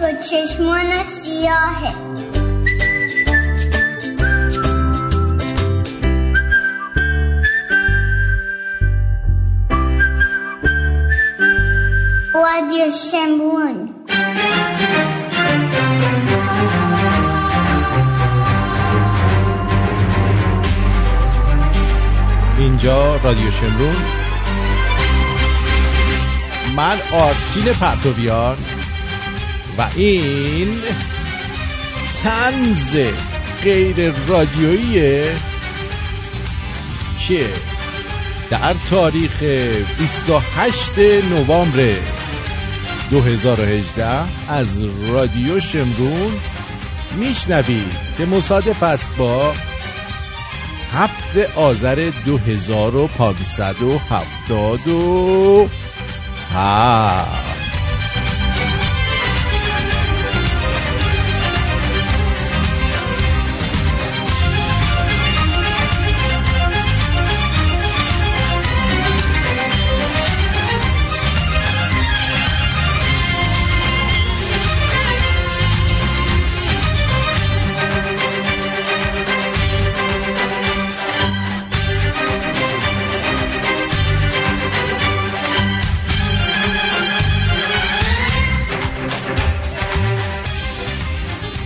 با چشمان سیاهه. رادیو شمرون اینجا رادیو شمرون من آرتین پرتوبیان و این تنز غیر رادیوییه که در تاریخ 28 نوامبر 2018 از رادیو شمرون میشنوید که مصادف است با هفت آذر 2577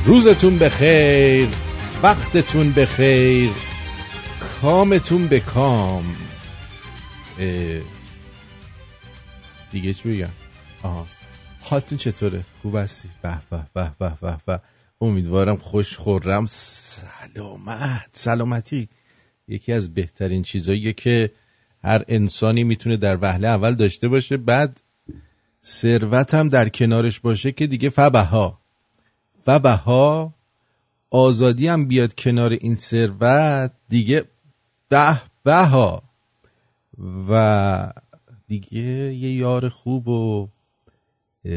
روزتون بخیر وقتتون بخیر کامتون به کام. دیگه چی بگم؟ آها. حالتون چطوره؟ خوب هستید؟ به به به به به به. امیدوارم خوش خورم. سلامت. سلامتی. یکی از بهترین چیزاییه که هر انسانی می‌تونه در وهله اول داشته باشه بعد ثروت هم در کنارش باشه که دیگه فبها. و بها آزادی هم بیاد کنار این ثروت دیگه به بها. و دیگه یه یار خوب و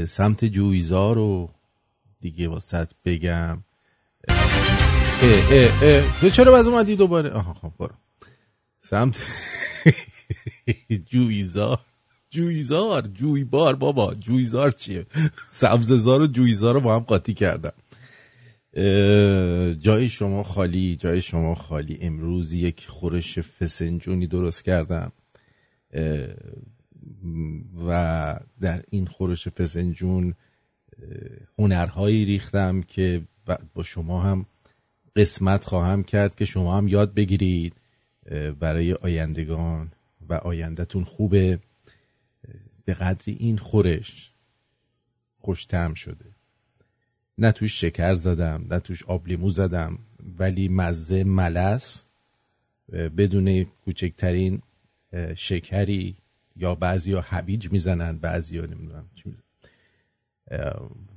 سمت جویزار رو دیگه واسط بگم. اه اه اه تو چرا باز اومدی دوباره؟ آها خب برو. سمت جویزار. جویزار جویبار بابا جویزار چیه؟ سبززار و جویزار رو با هم قاطی کردم جای شما خالی جای شما خالی. امروز یک خورش فسنجونی درست کردم. و در این خورش فسنجون هنرهایی ریختم که با شما هم قسمت خواهم کرد که شما هم یاد بگیرید. برای آیندگان و آیندهتون خوبه. به قدری این خورش خوشتم شده. نه توش شکر زدم نه توش آب لیمو زدم ولی مزه ملس بدون کوچکترین شکری یا بعضی ها هویج می‌زنن بعضی ها نمی‌دونم چی می‌زنن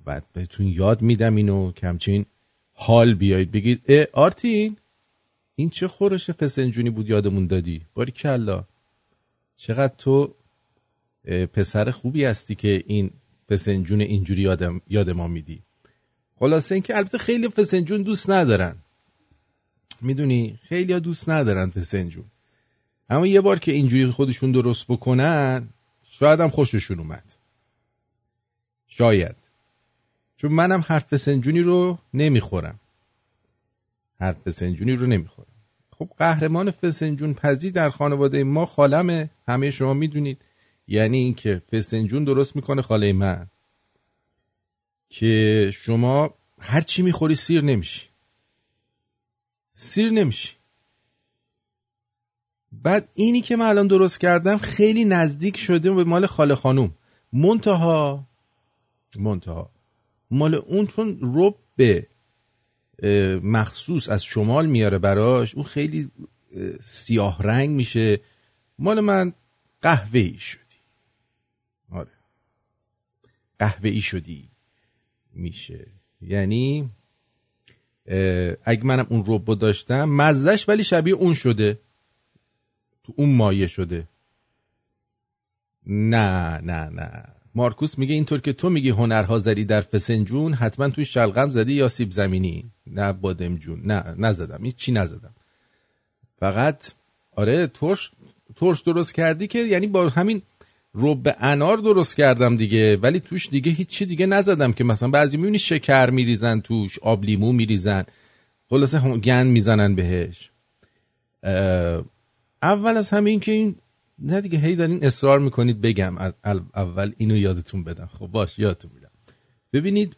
بعد بهتون یاد میدم اینو که همچین حال بیایید. بگید اه آرتین این چه خورش فسنجونی بود یادمون دادی؟ باری کلا چقدر تو پسر خوبی هستی که این فسنجون اینجوری یادم یاد ما میدی. خلاصه اینکه البته خیلی فسنجون دوست ندارن. می‌دونی؟ خیلی ها دوست ندارن فسنجون. اما یه بار که اینجوری خودشون درست بکنن شاید هم خوششون اومد. شاید. چون منم هر فسنجونی رو نمی‌خورم. هر فسنجونی رو نمی‌خورم. خب قهرمان فسنجون پزی در خانواده ما خالمه. همه شما می‌دونید. یعنی اینکه فسنجون درست می‌کنه خاله من. که شما هر چی می‌خوری سیر نمیشی. سیر نمیشی. بعد اینی که من الان درست کردم خیلی نزدیک شده به مال خاله خانوم. منتها منتها مال اون چون رب به مخصوص از شمال میاره براش اون خیلی سیاه رنگ میشه. مال من قهوه ای شدی. آره. قهوه ای شدی. میشه. یعنی اگه منم اون روبو داشتم مزش ولی شبیه اون شده. تو اون مایه شده. نه نه نه. مارکوس میگه اینطور که تو میگی هنرها زدی در فسنجون حتما توی شلغم زدی یا سیب زمینی. نه بادمجون نه نزدم. این چی نزدم. فقط آره ترش ترش درست کردی که یعنی با همین رب انار درست کردم دیگه ولی توش دیگه هیچی دیگه نزدم که مثلا بعضی می‌بینی شکر میریزن توش آب لیمو میریزن. خلاصه گند می‌زنن بهش. اول از همه این که این نه دیگه هی دارین اصرار می‌کنید بگم. اول اینو یادتون بدم. خب باش یادتون میدم ببینید.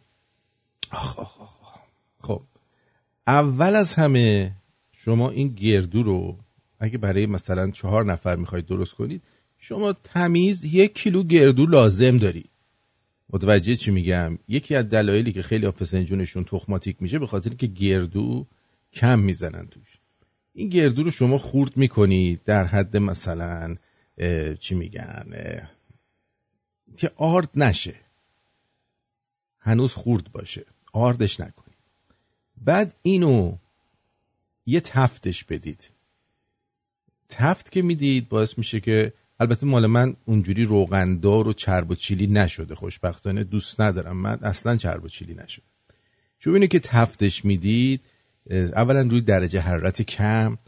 خب اول از همه شما این گردو رو اگه برای مثلا چهار نفر می‌خواید درست کنید شما تمیز یک کیلو گردو لازم دارید متوجه چی میگم؟ یکی از دلایلی که خیلی فسنجونشون تخماتیک میشه به خاطر که گردو کم می‌زنن توش. این گردو رو شما خورد می‌کنید در حد مثلا چی میگن که آرد نشه. هنوز خورد باشه. آردش نکنید بعد اینو یه تفتش بدید. تفت که می‌دید باعث میشه که البته مال من اونجوری روغندار و چرب و چیلی نشده خوشبختانه دوست ندارم. من اصلا چرب و چیلی نشده چون اینه که تفتش می‌دید اولا روی درجه حرارت کم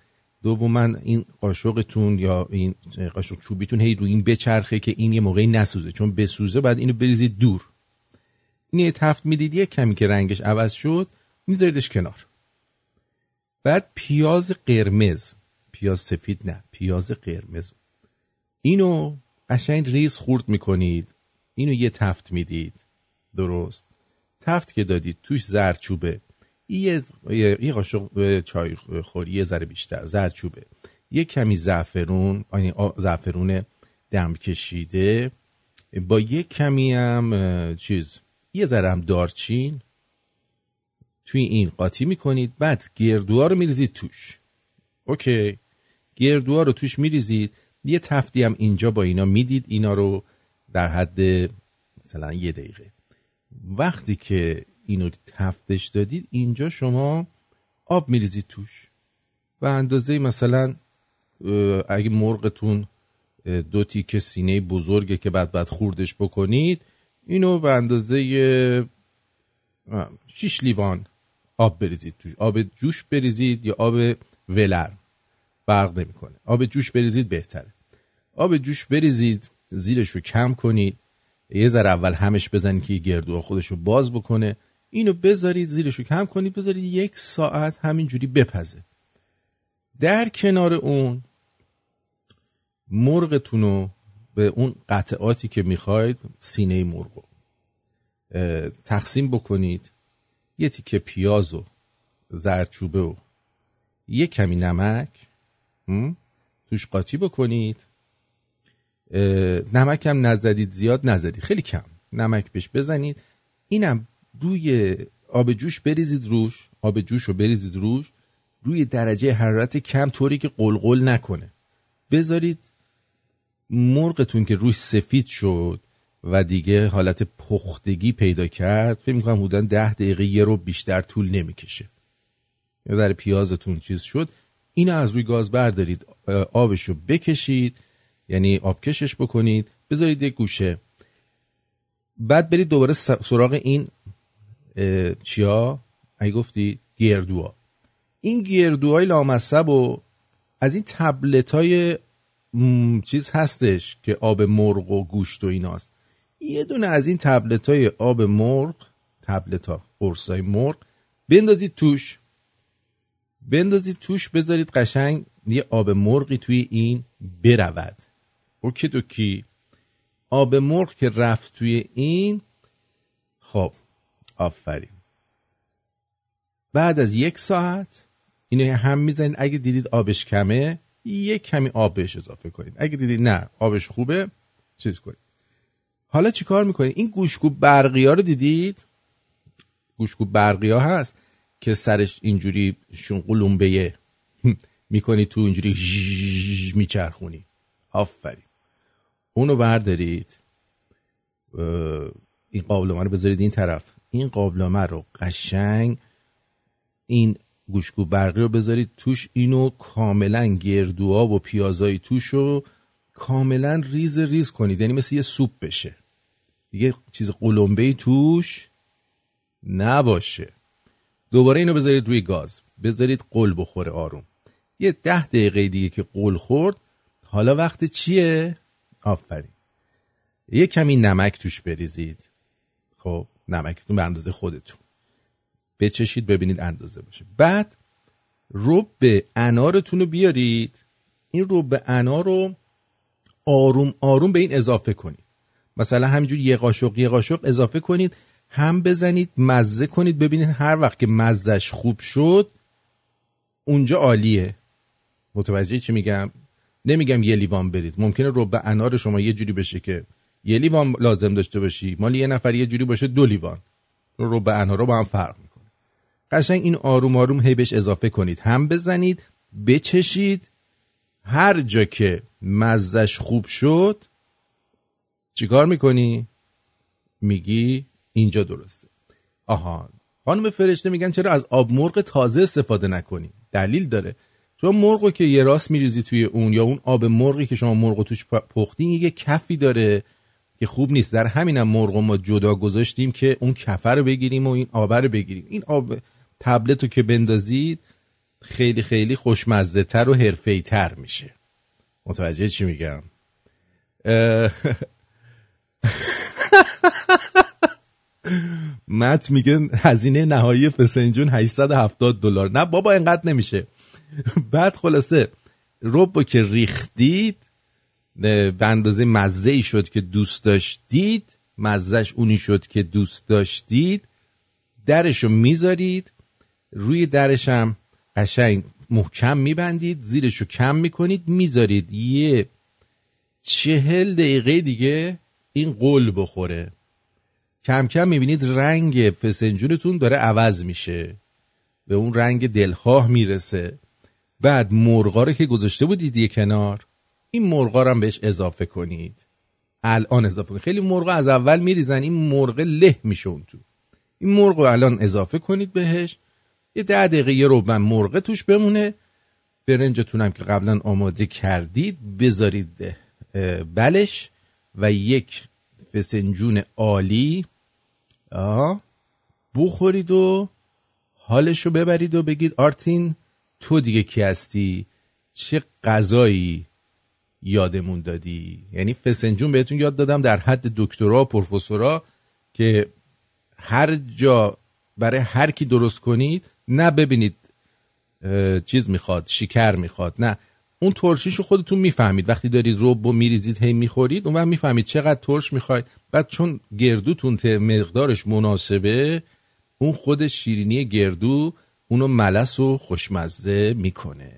دوما این قاشقتون یا این قاشق چوبیتون هی روی این بچرخه که این یه موقعی نسوزه. چون بسوزه بعد اینو بریزید دور. این یه تفت می‌دید یه کمی که رنگش عوض شد میذاریدش کنار. بعد پیاز قرمز. پیاز سفید نه پیاز قرمز. اینو قشنگ ریز خورد می‌کنید. اینو یه تفت می‌دید. درست. تفت که دادید توش زرچوبه یه یه قاشق چای خوری یه ذره بیشتر زرچوبه یه کمی زعفرون یعنی زعفرون دم کشیده. با یه کمی هم چیز یه ذره هم دارچین. توی این قاطی می‌کنید. بعد گردوها رو میریزید توش. اوکی. گردوها رو توش میریزید. یه تفتی هم اینجا با اینا می‌دید اینا رو در حد مثلا یه دقیقه. وقتی که اینو تفتش دادید اینجا شما آب میریزید توش و اندازه مثلا اگه مرغتون دو تیکه سینه بزرگه که بعد بعد خوردش بکنید اینو به اندازه شیش لیوان آب بریزید توش. آب جوش بریزید یا آب ولر فرق نمی‌کنه. آب جوش بریزید بهتره. آب جوش بریزید زیرش رو کم کنید. یه ذره اول همش بزنید که گردو خودش رو باز بکنه. اینو بذارید زیرش رو کم کنید بذارید یک ساعت همینجوری بپزه. در کنار اون مرغتون رو به اون قطعاتی که می‌خواید سینه مرغ تقسیم بکنید. یه تیکه پیاز و زرچوبه و یه کمی نمک توش قاطی بکنید. نمک هم نزدید زیاد نزدید. خیلی کم. نمک بهش بزنید. اینم روی آب جوش بریزید روش. آب جوش رو بریزید روش. روی درجه حرارت کم طوری که قلقل نکنه. بذارید مرغتون که روش سفید شد و دیگه حالت پختگی پیدا کرد فکر می‌کنم حدودا ده دقیقه یه رو بیشتر طول نمی‌کشه. یا در پیازتون چیز شد. اینو از روی گاز بردارید آبشو بکشید. یعنی آبکشش بکنید. بذارید یک گوشه. بعد برید دوباره سراغ این چیا؟ اگه گفتی گردوها این گردوهای لامصب و از این تبلت های چیز هستش که آب مرغ و گوشت و ایناست. یه دونه از این تبلت های آب مرغ تبلت ها قرص های مرغ بندازید توش. بندازید توش بذارید قشنگ یه آب مرغی توی این برود. اوکی دوکی آب مرغ که رفت توی این؟ خب آفرین. بعد از یک ساعت اینو هم می‌زنید. اگه دیدید آبش کمه یک کمی آب بهش اضافه کنید. اگه دیدید نه آبش خوبه چیز کنید. حالا چیکار می‌کنید؟ این گوشگو برقی ها رو دیدید؟ گوشگو برقی ها هست که سرش اینجوری شون قلومبه می‌کنی تو اینجوری میچرخونی. آفرین. اونو بردارید. این قابلمه رو بذارید این طرف. این قابلمه رو قشنگ این گوشگو برقی رو بذارید توش. اینو کاملا گردوها و پیازای توش رو کاملا ریز ریز کنید. یعنی مثل یه سوپ بشه. دیگه چیز قلمبه توش نباشه. دوباره اینو بذارید روی گاز. بذارید قل بخوره آروم. یه ده دقیقه دیگه که قل خورد. حالا وقت چیه؟ آفرین. یه کمی نمک توش بریزید. خب نمکتون به اندازه خودتون. بچشید ببینید اندازه باشه. بعد رب انارتون رو بیارید. این رب انار رو آروم آروم به این اضافه کنید. مثلا همینجور یه قاشق یه قاشق اضافه کنید. هم بزنید مزه کنید. ببینید هر وقت که مزهش خوب شد اونجا عالیه. متوجه چی میگم؟ نمیگم یه لیوان برید. ممکنه رب انار شما یه جوری بشه که یه لیوان لازم داشته باشی. مال یه نفر یه جوری باشه دو لیوان. رب انار رو با هم فرق می‌کنه. قشنگ این آروم آروم هی بهش اضافه کنید. هم بزنید بچشید. هر جا که مزش خوب شد چیکار می‌کنی؟ میگی اینجا درسته. آها خانم فرشته میگن چرا از آب مرغ تازه استفاده نکنی؟ دلیل داره. چون مرغو که یه راست میریزی توی اون یا اون آب مرغی که شما مرغ توش پختین یه کفی داره که خوب نیست. در همینم مرغ ما جدا گذاشتیم که اون کفه رو بگیریم و این آب رو بگیریم. این آب تبلت رو که بندازید خیلی خیلی خوشمزه تر و حرفه‌ای تر میشه. متوجه چی میگم؟ مت میگه هزینه نهایی فسنجون 870 دلار. نه بابا اینقدر نمیشه. بعد خلاصه روبو که ریختید به اندازه مزه ای شد که دوست داشتید مزهش اونی شد که دوست داشتید درشو می‌ذارید روی درش هم قشنگ محکم میبندید زیرشو کم می‌کنید می‌ذارید یه چهل دقیقه دیگه این قل بخوره. کم کم می‌بینید رنگ فسنجونتون داره عوض میشه. به اون رنگ دلخواه می‌رسه. بعد مرغا رو که گذاشته بودید یه کنار این مرغا رو هم بهش اضافه کنید. الان اضافه کنید. خیلی مرغا از اول میریزن این مرغ له میشه اون تو. این مرغ رو الان اضافه کنید بهش. یه ده دقیقه یه روبن مرغ توش بمونه. برنجتون هم که قبلا آماده کردید بذارید بلش و یک فسنجون عالی بخورید و حالشو ببرید و بگید آرتین تو دیگه کی هستی؟ چه غذایی یادمون دادی؟ یعنی فسنجون بهتون یاد دادم در حد دکترا پروفسورا که هر جا برای هر کی درست کنید نه ببینید چیز می‌خواد شکر می‌خواد نه. اون ترشیشو خودتون می‌فهمید. وقتی دارید روب و میریزید هی می‌خورید اون وقت می‌فهمید چقدر ترش می‌خواید. بعد چون گردوتون مقدارش مناسبه اون خود شیرینی گردو اونو ملس و خوشمزه می‌کنه.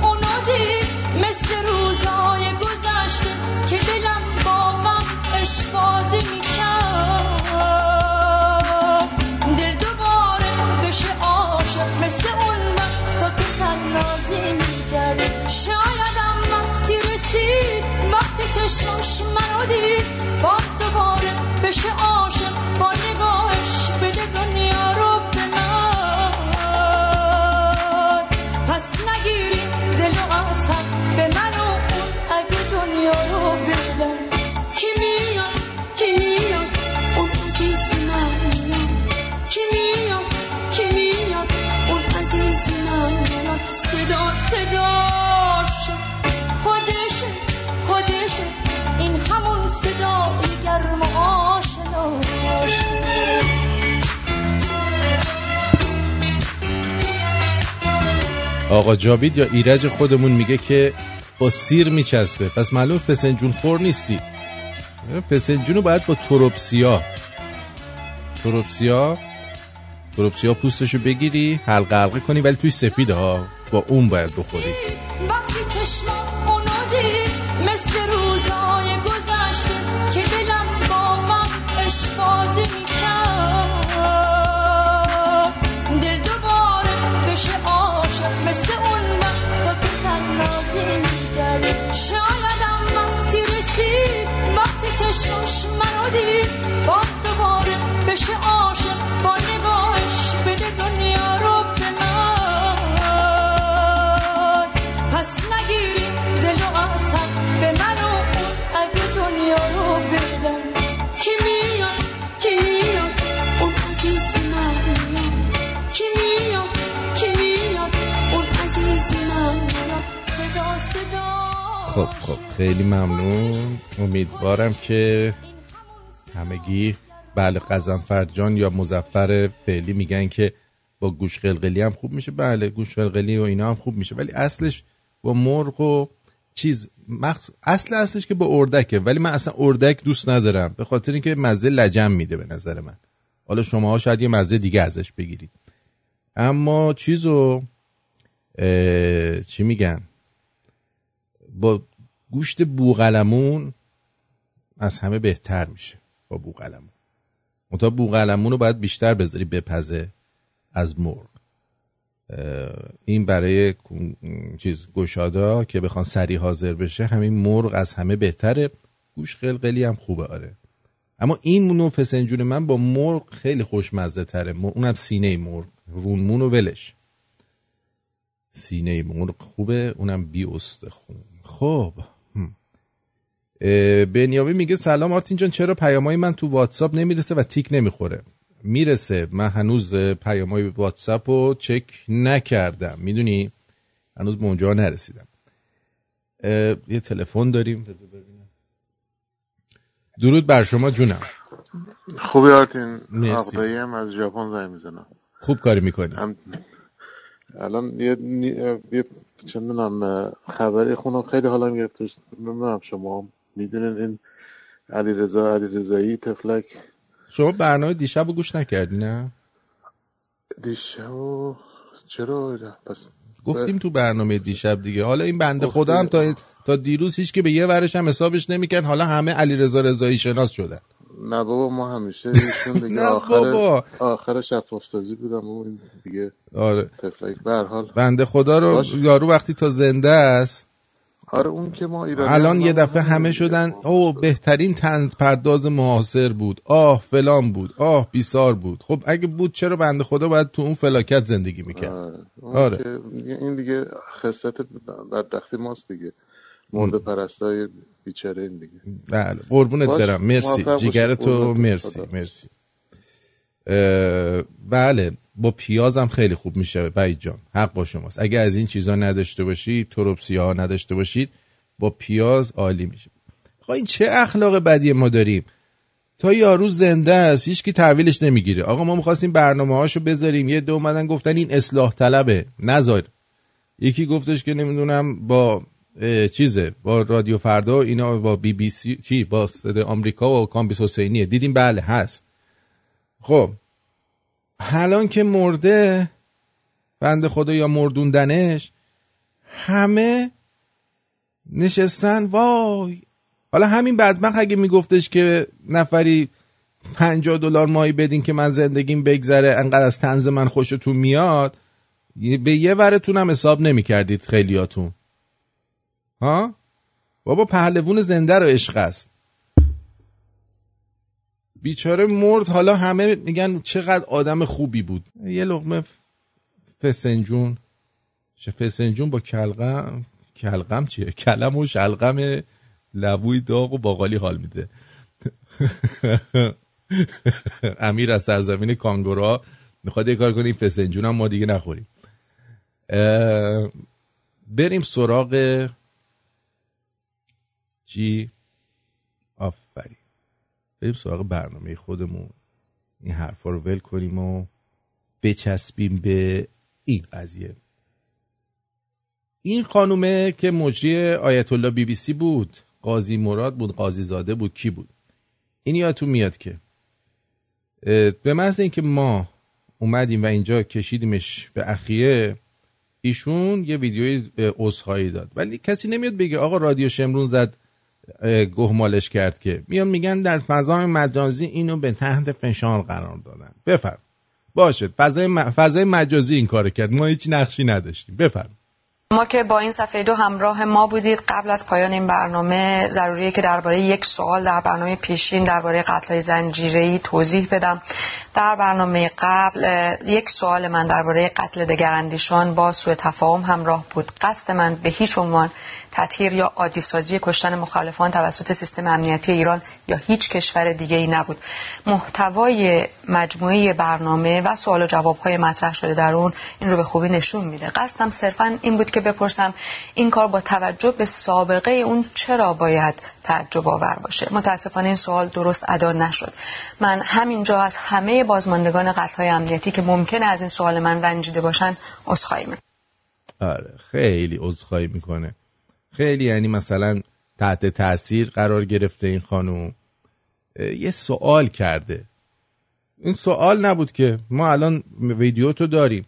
چشماش منو دید باز دوباره بشه عاشق با نگاهش بده دنیا رو به من پس نگیری دل و اصلا به من و اون اگه دنیا رو بدن کی میاد؟ کی میاد؟ اون عزیز من میاد. کی میاد؟ کی میاد؟ اون عزیز من میاد. صدا صداشه صدای گرم و آشناشه آقا جاوید یا ایرج خودمون میگه که با سیر میچسبه. پس معلوم فسنجون خور نیستی. فسنجون رو باید با تروپسیا. تروپسیا؟ تروپسیا پوستشو بگیری حلقه حلقه کنی ولی توی سفیده ها با اون باید بخوری. وقتی چشمام مثل اون وقت تا که وقتی رسید وقتی چشمش منو دید باز دوباره بشه عاشق با خب خب خیلی ممنون. امیدوارم که همگی بله قزنفر جان یا مزفر فعلی میگن که با گوش قلقلی هم خوب میشه. بله گوش قلقلی و اینا هم خوب میشه. ولی اصلش با مرغ و چیز مخص... اصل اصلش که با اردکه. ولی من اصلا اردک دوست ندارم. به خاطر اینکه مزه لجم میده به نظر من. حالا شما شاید یه مزه دیگه ازش بگیرید. اما چیزو اه، چی میگن؟ با گوشت بوغلمون از همه بهتر میشه با بوغلمون منتها بوغلمون رو باید بیشتر بذاری بپزه از مرغ. این برای چیز گشادا که بخوان سری حاضر بشه همین مرغ از همه بهتره. گوش قلقلی هم خوبه آره. اما این نوع فسنجون من با مرغ خیلی خوشمزه تره. اونم سینه مرغ. رونمون و ولش. سینه مرغ خوبه اونم بی استخون خب. بنیامین میگه سلام آرتین جان چرا پیامای من تو واتساپ نمی‌رسه و تیک نمی‌خوره؟ می‌رسه. من هنوز پیامای واتساپ رو چک نکردم. می‌دونی؟ هنوز به اونجا نرسیدم. یه تلفن داریم. بذار ببینم. درود بر شما جونم. خوبی آرتین؟ مرسی. آقایی هم از ژاپن زنگ می‌زنم. خوب کاری می‌کنی. هم الان یه, نی- یه چه می‌دونم خبری خونم خیلی حالا گرفتش نمی‌دونم شما می‌دونین این علی رضا علی رضایی تفلک؟ شما برنامه دیشب رو گوش نکردی نه؟ دیشب و- چرا؟ پس گفتیم تو برنامه دیشب دیگه. حالا این بنده. خدا هم تا تا دیروز هیچ که به یه ورش هم حسابش نمی‌کرد. حالا همه علی رضا رضایی شناس شدن. نه بابا ما همیشه ایشون دیگه نه آخر بابا. آخر شفاف سازی بودم و این دیگه آره تفلک به هر حال بنده خدا رو. یارو وقتی تا زنده است آره اون که ما ایرانی الان یه دفعه همه. شدن او بهترین تنز پرداز معاصر بود آه فلان بود آه بیسار بود خب اگه بود چرا بنده خدا باید تو اون فلاکت زندگی می‌کرد آره. آره. این دیگه خصلت بدبختی ماست دیگه مرد پرستای بیچاره این دیگه. بله قربونت. برم. مرسی. باشی. جیگر تو. مرسی خدا. مرسی. بله با پیاز هم خیلی خوب میشه. وحید جان حق با شماست. اگه از این چیزا نداشته باشید تروپسی ها نداشته باشید با پیاز عالی میشه. این چه اخلاق بدی ما داریم؟ تا یارو زنده است هیچکی تحویلش نمی‌گیره. آقا ما می‌خواستیم برنامه هاشو بذاریم. یه دو اومدن گفتن این اصلاح طلبه. نذار. یکی گفتش که نمی‌دونم با چیزه با رادیو فردا اینا با بی بی سی چی؟ با آمریکا و کامبیس حسینیه. دیدیم بله هست. خب. الان که مرده بنده خدا یا مردوندنش همه نشستن وای. حالا همین بدبخت اگه میگفتش که نفری 50 دلار ماهی بدین که من زندگیم بگذره انقدر از تنز من خوشتون میاد به یه ورتون هم حساب نمی‌کردید خیلیاتون. ها؟ بابا پهلوون زنده رو عشق است. بیچاره مرد حالا همه میگن چقدر آدم خوبی بود. یه لغمه فسنجون. چه فسنجون با کلغم؟ کلغم چیه؟ کلم و شلغم لبوی داغ و باقالی حال میده. امیر از سرزمین کانگورا می‌خواد یه کار کنیم فسنجون هم ما دیگه نخوریم. بریم سراغ چی آفرین. بریم سراغ برنامه خودمون. این حرفا رو ول کنیم و بچسبیم به این قضیه. این خانومه که مجری آیت الله بی بی سی بود قاضی مراد بود قاضی زاده بود کی بود؟ این یادتون میاد که. به محض اینکه ما اومدیم و اینجا کشیدیمش به اخیه ایشون یه ویدیوی عذرخواهی داد. ولی کسی نمیاد بگه آقا رادیو شمرون زد گهمالش کرد که میان میگن در فضای مجازی اینو به تحت فشار قرار دادن. بفرم باشه فضای, فضای مجازی این کار کرد. ما هیچ نقشی نداشتیم. بفرم ما که با این صفحه دو همراه ما بودید قبل از پایان این برنامه ضروریه که درباره یک سوال در برنامه پیشین درباره قتل زنجیره‌ای توضیح بدم. در برنامه قبل یک سوال من درباره قتل دگراندیشان با سوء تفاهم همراه بود. قصد من به هیچ عنوان تطهیر یا عادی سازی کشتن مخالفان توسط سیستم امنیتی ایران یا هیچ کشور دیگه ای نبود. محتوای مجموعه برنامه و سوال و جواب های مطرح شده در اون این رو به خوبی نشون میده. قصدم صرفا این بود که بپرسم این کار با توجه به سابقه اون چرا باید تعجب آور باشه؟ متاسفانه این سوال درست ادا نشد. من همینجا از همه بازماندگان قتل های امنیتی که ممکنه از این سوال من رنجیده باشن عذرخواهی می‌کنم. آره خیلی عذرخواهی می‌کنه. خیلی یعنی مثلا تحت تاثیر قرار گرفته این خانوم. یه سوال کرده. این سوال نبود که ما الان ویدیو تو داریم.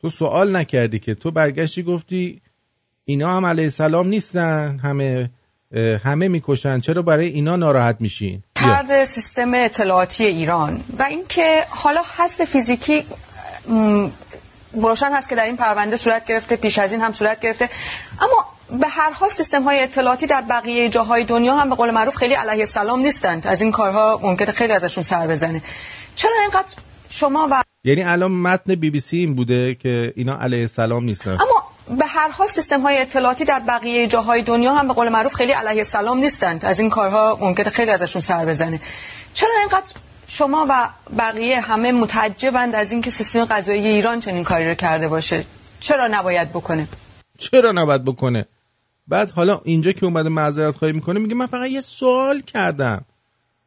تو سوال نکردی که تو برگشتی گفتی اینا هم علیه السلام نیستن همه همه می‌کشن چرا برای اینا ناراحت میشین؟ کرد سیستم اطلاعاتی ایران و اینکه حالا حذف فیزیکی روشن هست که در این پرونده صورت گرفته پیش از این هم صورت گرفته. اما به هر حال سیستم های اطلاعاتی در بقیه جاهای دنیا هم به قول معروف خیلی علیه السلام نیستند. از این کارها ممکنه خیلی ازشون سر بزنه. چرا اینقدر شما و یعنی الان متن بی بی سی این بوده که اینا علیه السلام نیستن. اما به هر حال سیستم های اطلاعاتی در بقیه جاهای دنیا هم به قول معروف خیلی علیه السلام نیستند. از این کارها ممکنه خیلی ازشون سر بزنه. چرا اینقدر شما و بقیه همه متعجبند از اینکه سیستم قضایی ایران چنین کاری رو کرده باشه؟ چرا نباید بکنه؟ چرا نباید بکنه؟ بعد حالا اینجا که اومده معذرت خواهی می‌کنه میگه من فقط یه سوال کردم.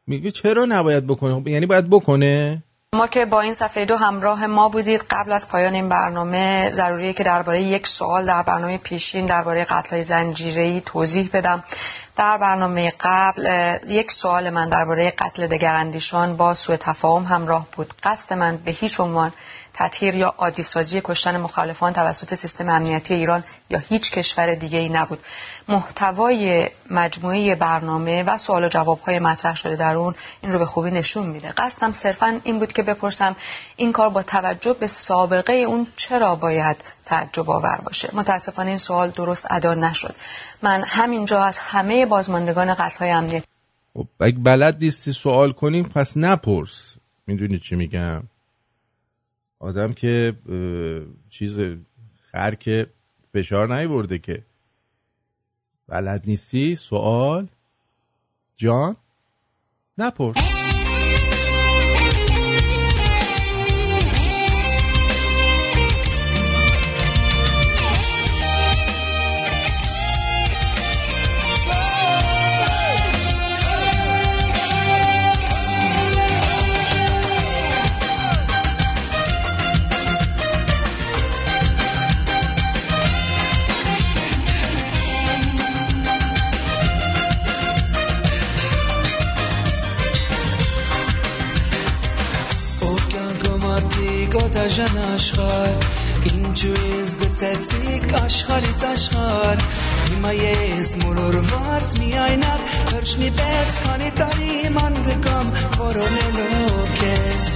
میگه چرا نباید بکنه؟ یعنی باید بکنه؟ ما که با این صفحه دو همراه ما بودید قبل از پایان این برنامه ضروریه که درباره یک سوال در برنامه پیشین درباره قتل زنجیره‌ای توضیح بدم. در برنامه قبل یک سوال من درباره قتل دگراندیشان با سوء تفاهم همراه بود. قصد من به هیچ عنوان تطهیر یا عادی سازی کشتن مخالفان توسط سیستم امنیتی ایران یا هیچ کشور دیگه ای نبود. محتوای مجموعه برنامه و سوال و جواب های مطرح شده در اون این رو به خوبی نشون میده. قصدم صرفا این بود که بپرسم این کار با توجه به سابقه اون چرا باید تعجب آور باشه؟ متاسفانه این سوال درست ادا نشد. من همینجا از همه بازماندگان قتل های امنیتی خب بلد نیستی سوال کنیم پس نپرس. می‌دونی چی میگم؟ آدم که چیز خر که فشار برده که. بلد نیستی؟ سوال. جان؟ نپرس. դաժան աշխար Ինչու ես գցեցիք աշխարից աշխար Հիմա ես մուրորված միայնակ Հրշնի պես քանի տարի ման գկամ Որոնելով քեզ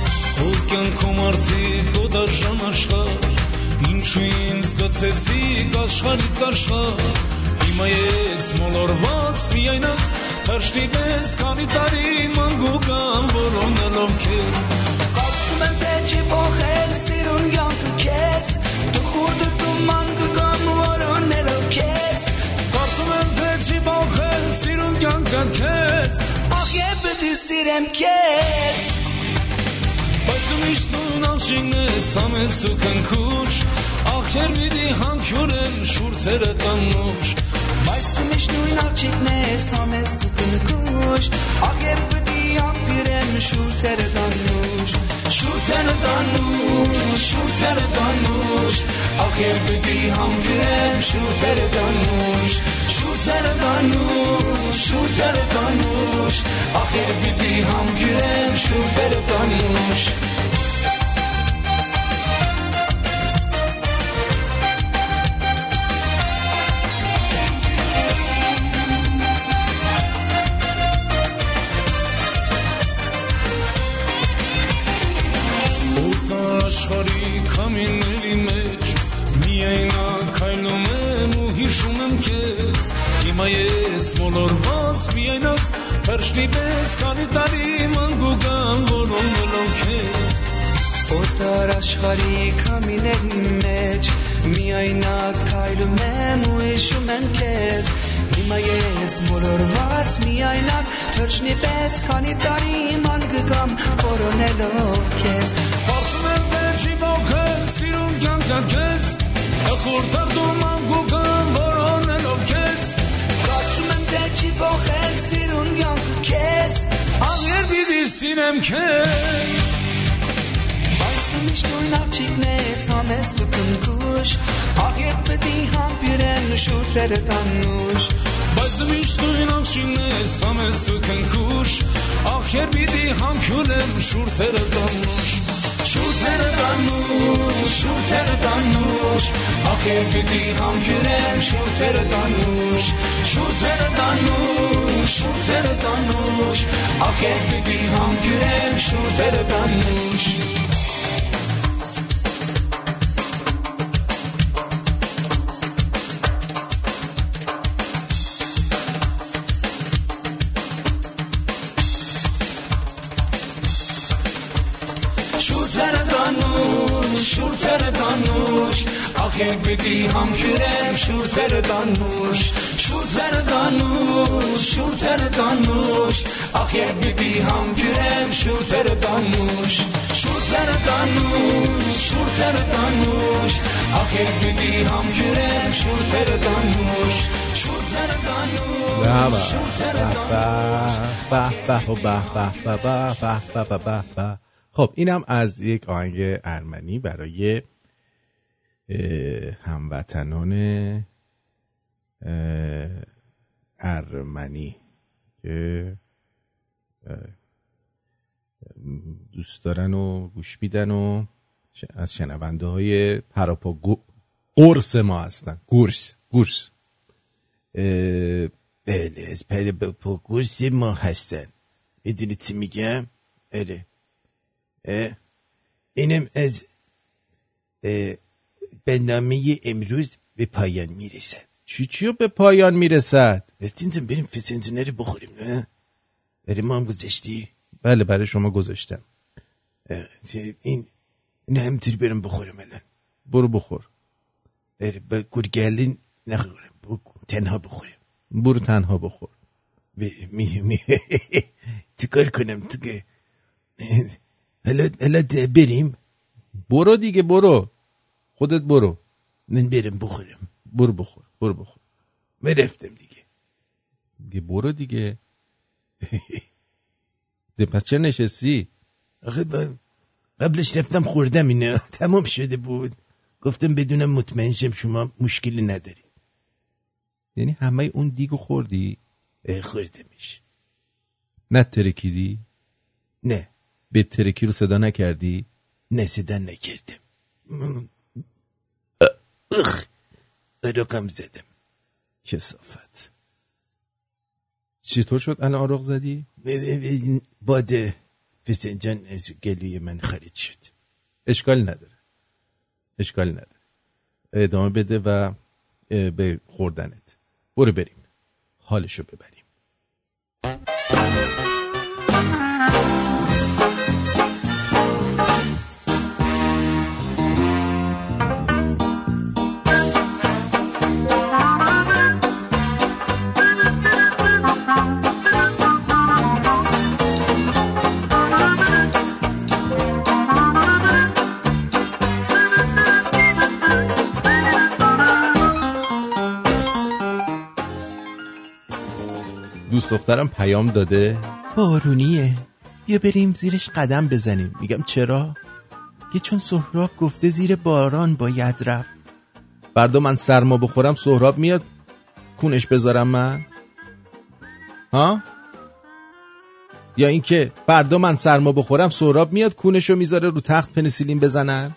Ու կյանքում արդիկ ու դաժան աշխար Ինչու ինձ գցեցիք աշխարից աշխար Հիմա ես մոլորված միայնակ Հրշնի պես քանի տարի ման գկամ Որոնելով քեզ փոխել սիրուն յանքը քեզ Դու խուրդը դու մանգկան որոնելով քեզ Կարծում եմ թե չի փոխել սիրուն կյանքը քեզ Ախ եւ պետք է սիրեմ քեզ Բայց դու միշտ նույնալշին ես ամես ու քնքուշ Ախեր միդի համքյուրեն շուրթերը տանուշ Բայց դու միշտ նույն աղջիկն ես համեստ ու կնկուշ Ախ եւ պետք է ամփիրեն շուրթերը տանուշ شوتر دانوش شوتر دانوش. آخر بگی هم گرم شوتر دانوش. شوتر دانوش شوتر دانوش. آخر بگی هم گرم شوتر دانوش. Թրջնի պես քանի տարի մանգուկան որոնելով քեզ Օտար աշխարի կամիների մեջ Միայնակ քայլում եմ ու հիշում եմ քեզ Հիմա ես մոլորված միայնակ Թրջնի պես քանի տարի ման կգամ որոնելով քեզ Կարծում եմ թե չի փոխել սիրուն կյանքը քեզ Խորտարդում մանգուկան որոնելով քեզ Կարծում եմ թե չի փոխել սիրուն յանքը քեզ Աղեր سینم که Başlamış gulnavchik nezha mestu kunkush Oxirpidi hampiren shu saratannush Başlamış gulnavchik nezha mestu kunkush Oxirpidi hamkulen shu saratannush Shu saratannush shu saratannush Oxirpidi hamkulen shu saratannush Shu saratannush شورتر دانوش. آخه بی هم گرم شورتر دانوش. حبيبي هم کره شورتر دانوش شورتر دانوش شورتر دانوش آخر حبيبي هم کره شورتر دانوش شورتر دانوش شورتر دانوش آخر حبيبي هم کره شورتر دانوش شورتر دانوش شورتر دانوش خب اینم از یک آهنگ ارمنی برای هموطنان ارمنی که دوست دارن و گوش میدن و از شنونده های پراپا قرص ما هستن. گورس اه، بله از پراپا گورس ما هستن. می‌دونی چی میگم؟ اه، اینم از برنامه امروز به پایان می‌رسد. چی چیو به پایان می‌رسد؟ بستینزم بریم فسنجونه رو بخوریم نه؟ برای ما هم گذاشتی بله برای شما گذاشتم. این این همینطوری بریم بخوریم الان. برو بخور. بره با گرگلین نخوریم برو تنها بخوریم. برو تنها بخور. می می چیکار کنم تو که؟ حالا بریم. برو دیگه برو. خودت برو. من برم بخورم. برو بخور برو بخور. من رفتم دیگه. دیگه برو دیگه. ده پس چرا نشستی؟ آخه با- قبلش رفتم خوردم اینا. تمام شده بود. گفتم بدونم مطمئن شم شما مشکلی نداری. یعنی همه اون دیگو خوردی؟ اه، خوردمش. نه ترکیدی؟ نه. به ترکی رو صدا نکردی؟ نه صدا نکردم. اخ عرقم زدم. کسافت. چطور شد الان آرق زدی؟ باد فسنجان از گلوی من خارج شد. اشکالی نداره. اشکالی نداره. ادامه بده و به خوردنت. برو بریم. حالشو ببریم. دوست دخترم پیام داده؟ بارونیه. بیا بریم زیرش قدم بزنیم. میگم چرا؟ که چون سهراب گفته زیر باران باید رفت. فردا من سرما بخورم سهراب میاد کونش بذارم من؟ ها؟ یا اینکه فردا من سرما بخورم سهراب میاد کونشو می‌ذاره رو تخت پنسیلین بزنن؟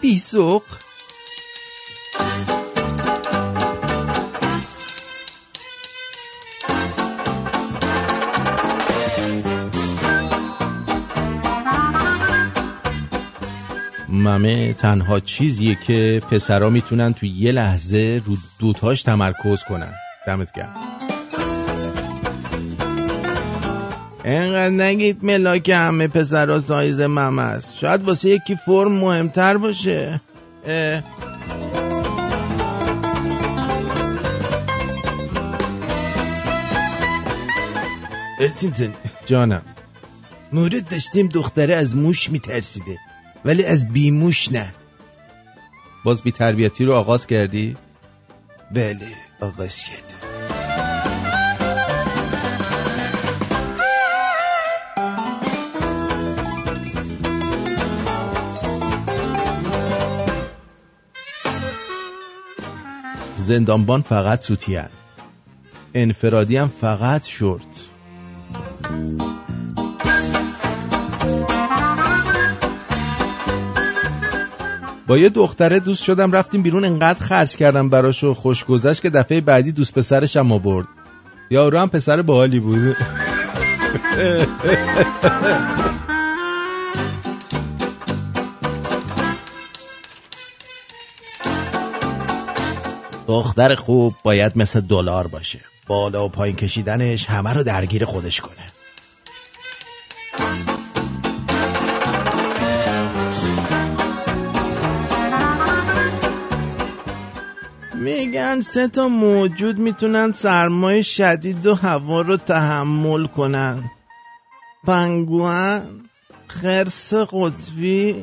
بیسوق ممه تنها چیزیه که پسرا می‌تونن تو یه لحظه رو دوتاش تمرکز کنن. دمت گرم. انقدر نگید ملاک همه پسرا سایز مم است. شاید واسه یکی فرم مهمتر باشه. اه. ارتینتن جانم. مورد داشتیم دختره از موش میترسیده. ولی از بیموش نه. باز بی تربیتی رو آغاز کردی؟ بله آغاز کردم. زندانبان فقط سوتین انفرادی هم فقط شورت با یه دختره دوست شدم رفتیم بیرون انقدر خرج کردم براشو خوش گذشت که دفعه بعدی دوست پسرش هم آورد. یارو هم پسر باحالی بود. دختر خوب باید مثل دلار باشه. بالا و پایین کشیدنش همه رو درگیر خودش کنه. میگن سه تا موجود می‌تونن سرمای شدید و هوا رو تحمل کنن. پنگوان خرس قطبی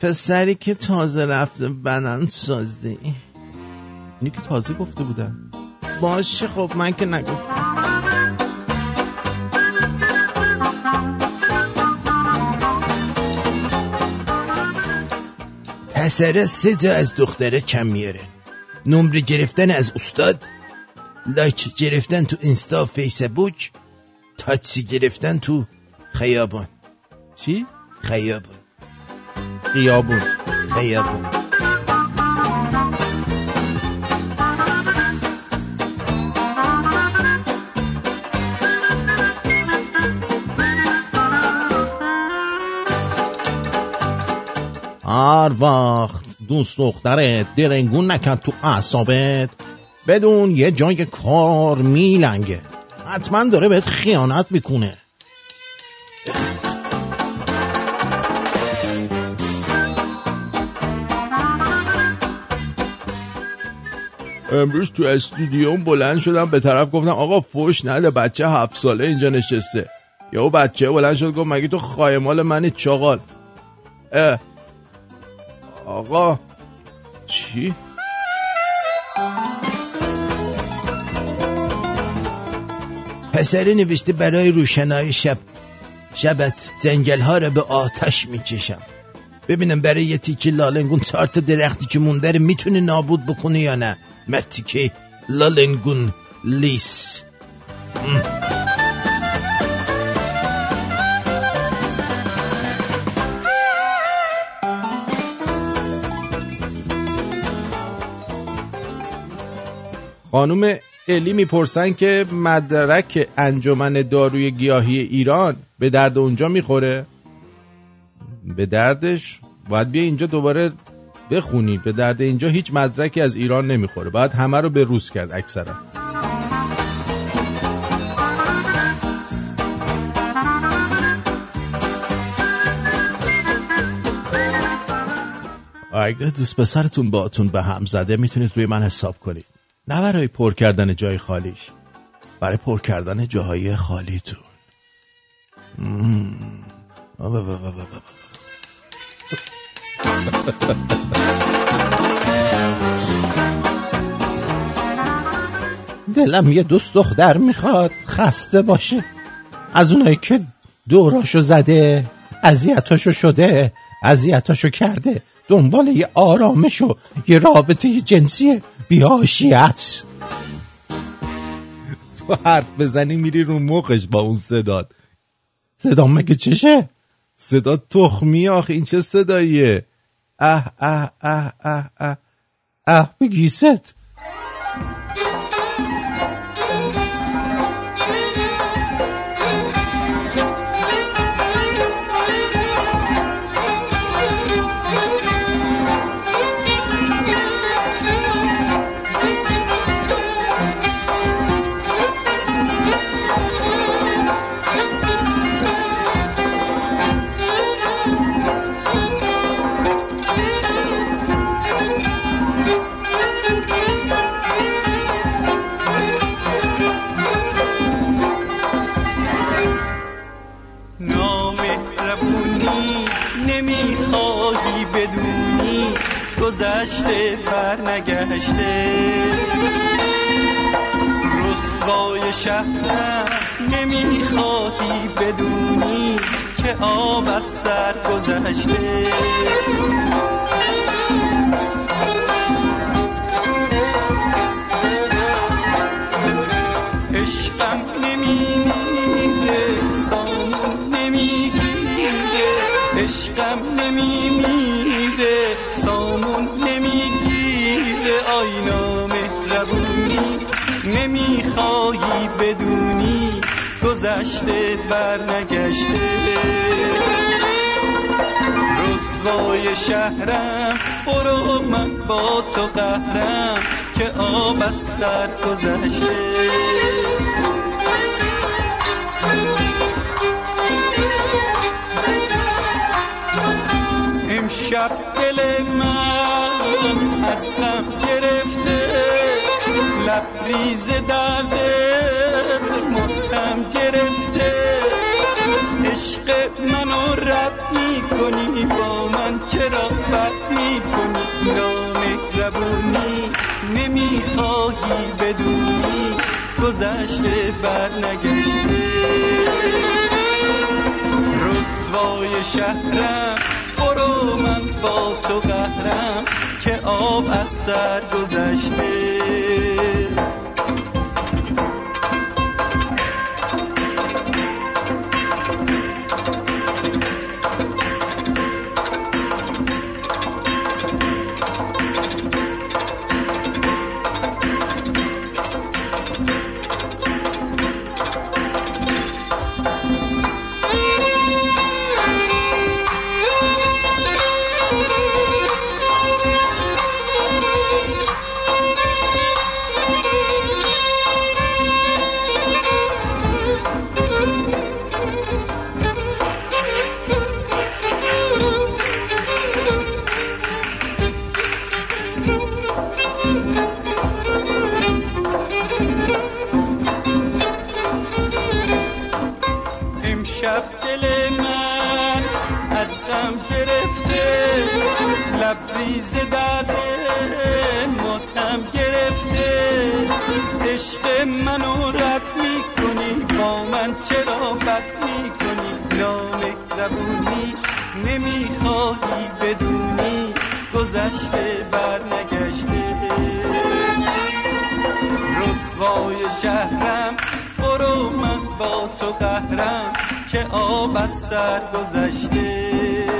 پسری که تازه رفته بدن سازی. اینی که تازه گفته بودن. باشه خب من که نگفتم. پسره سه تا از دختره کم میاره. نمره گرفتن از استاد لایک گرفتن تو اینستا فیسبوک تاچی گرفتن تو خیابان. چی؟ خیابان. خیابون خیابون هر وقت دوست دخترت درنگون نکرد تو اعصابت. بدون یه جای کار میلنگه. حتما داره بهت خیانت می‌کنه. امروز تو استودیوم بلند شدم به طرف گفتم آقا فوش نده بچه هفت ساله اینجا نشسته. یهو بچه بلند شد گفت مگه تو خایمال منی چاقال آقا چی؟ پسره نوشته برای روشنای شب. شبت زنگل ها رو به آتش می‌کشم. ببینم برای یه تیکه لالنگون چهار تا درختی که مونده رو می‌تونه نابود بکنه یا نه. مرتیکه لالنگون لیس. خانوم الی می‌پرسن که مدرک انجمن داروی گیاهی ایران به درد اونجا می‌خوره؟ به دردش؟ باید بیا اینجا دوباره بخونید به درد اینجا هیچ مدرکی از ایران نمی‌خوره. باید همه رو به روز کرد اکثرا. اگه دوست پسرتون باتون به هم زده می‌تونید روی من حساب کنید. نه برای پر کردن جای خالیش برای پر کردن جاهای خالیتون. دلم یه دوست دختر می‌خواد خسته باشه. از اونایی که دوراشو زده اذیتاشو شده اذیتاشو کرده دنبال یه آرامش و یه رابطه جنسی بیاشیت تو حرف بزنی میری رو مخش با اون صداد صدا مگه چشه؟ صدا تخمی آخه این چه صداییه؟ اه اه اه اه اه اه. بگیست نامهربونی گذشته بر نگشته. رسوای شهرم نمی‌خواهی بدونی که آب از سر گذشته. نمی‌خواهی بدونی گذشته بر نگشته رسوای شهرم برو من با تو قهرم که آب از سر گذشته. امشب دل من از غم لبریز درد ماتم گرفته. عشق منو رد می‌کنی با من چرا بد می‌کنی؟ نامهربونی نمی‌خواهی بدونی گذشته بر نگشته رسوای شهرم برو من با تو قهرم که آب از سر گذشته. نمی‌خواهی بدونی گذشته بر نگشته رسوای شهرم برو من با تو قهرم که آب از سر گذشته.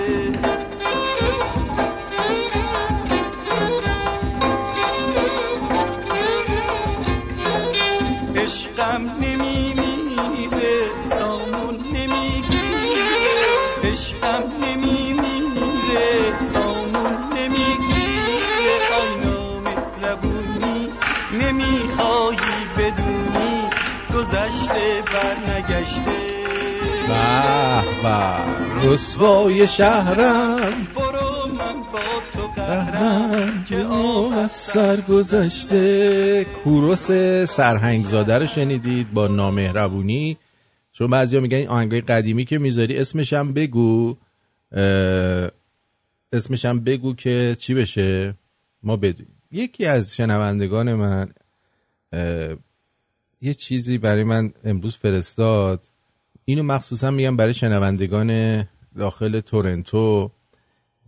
گذشته بر نگشته. به به رسوای شهرم. برو من با تو قهرم. که آب از سر گذشته. کوروس سرهنگزاده رو شنیدید با نامهربونی. چون بعضیا میگن این آهنگای قدیمی که می‌ذاری اسمش هم بگو. اسمش هم بگو که چی بشه؟ ما بدونیم. یکی از شنوندگان من یه چیزی برای من امروز فرستاد. اینو مخصوصا میگم برای شنوندگان داخل تورنتو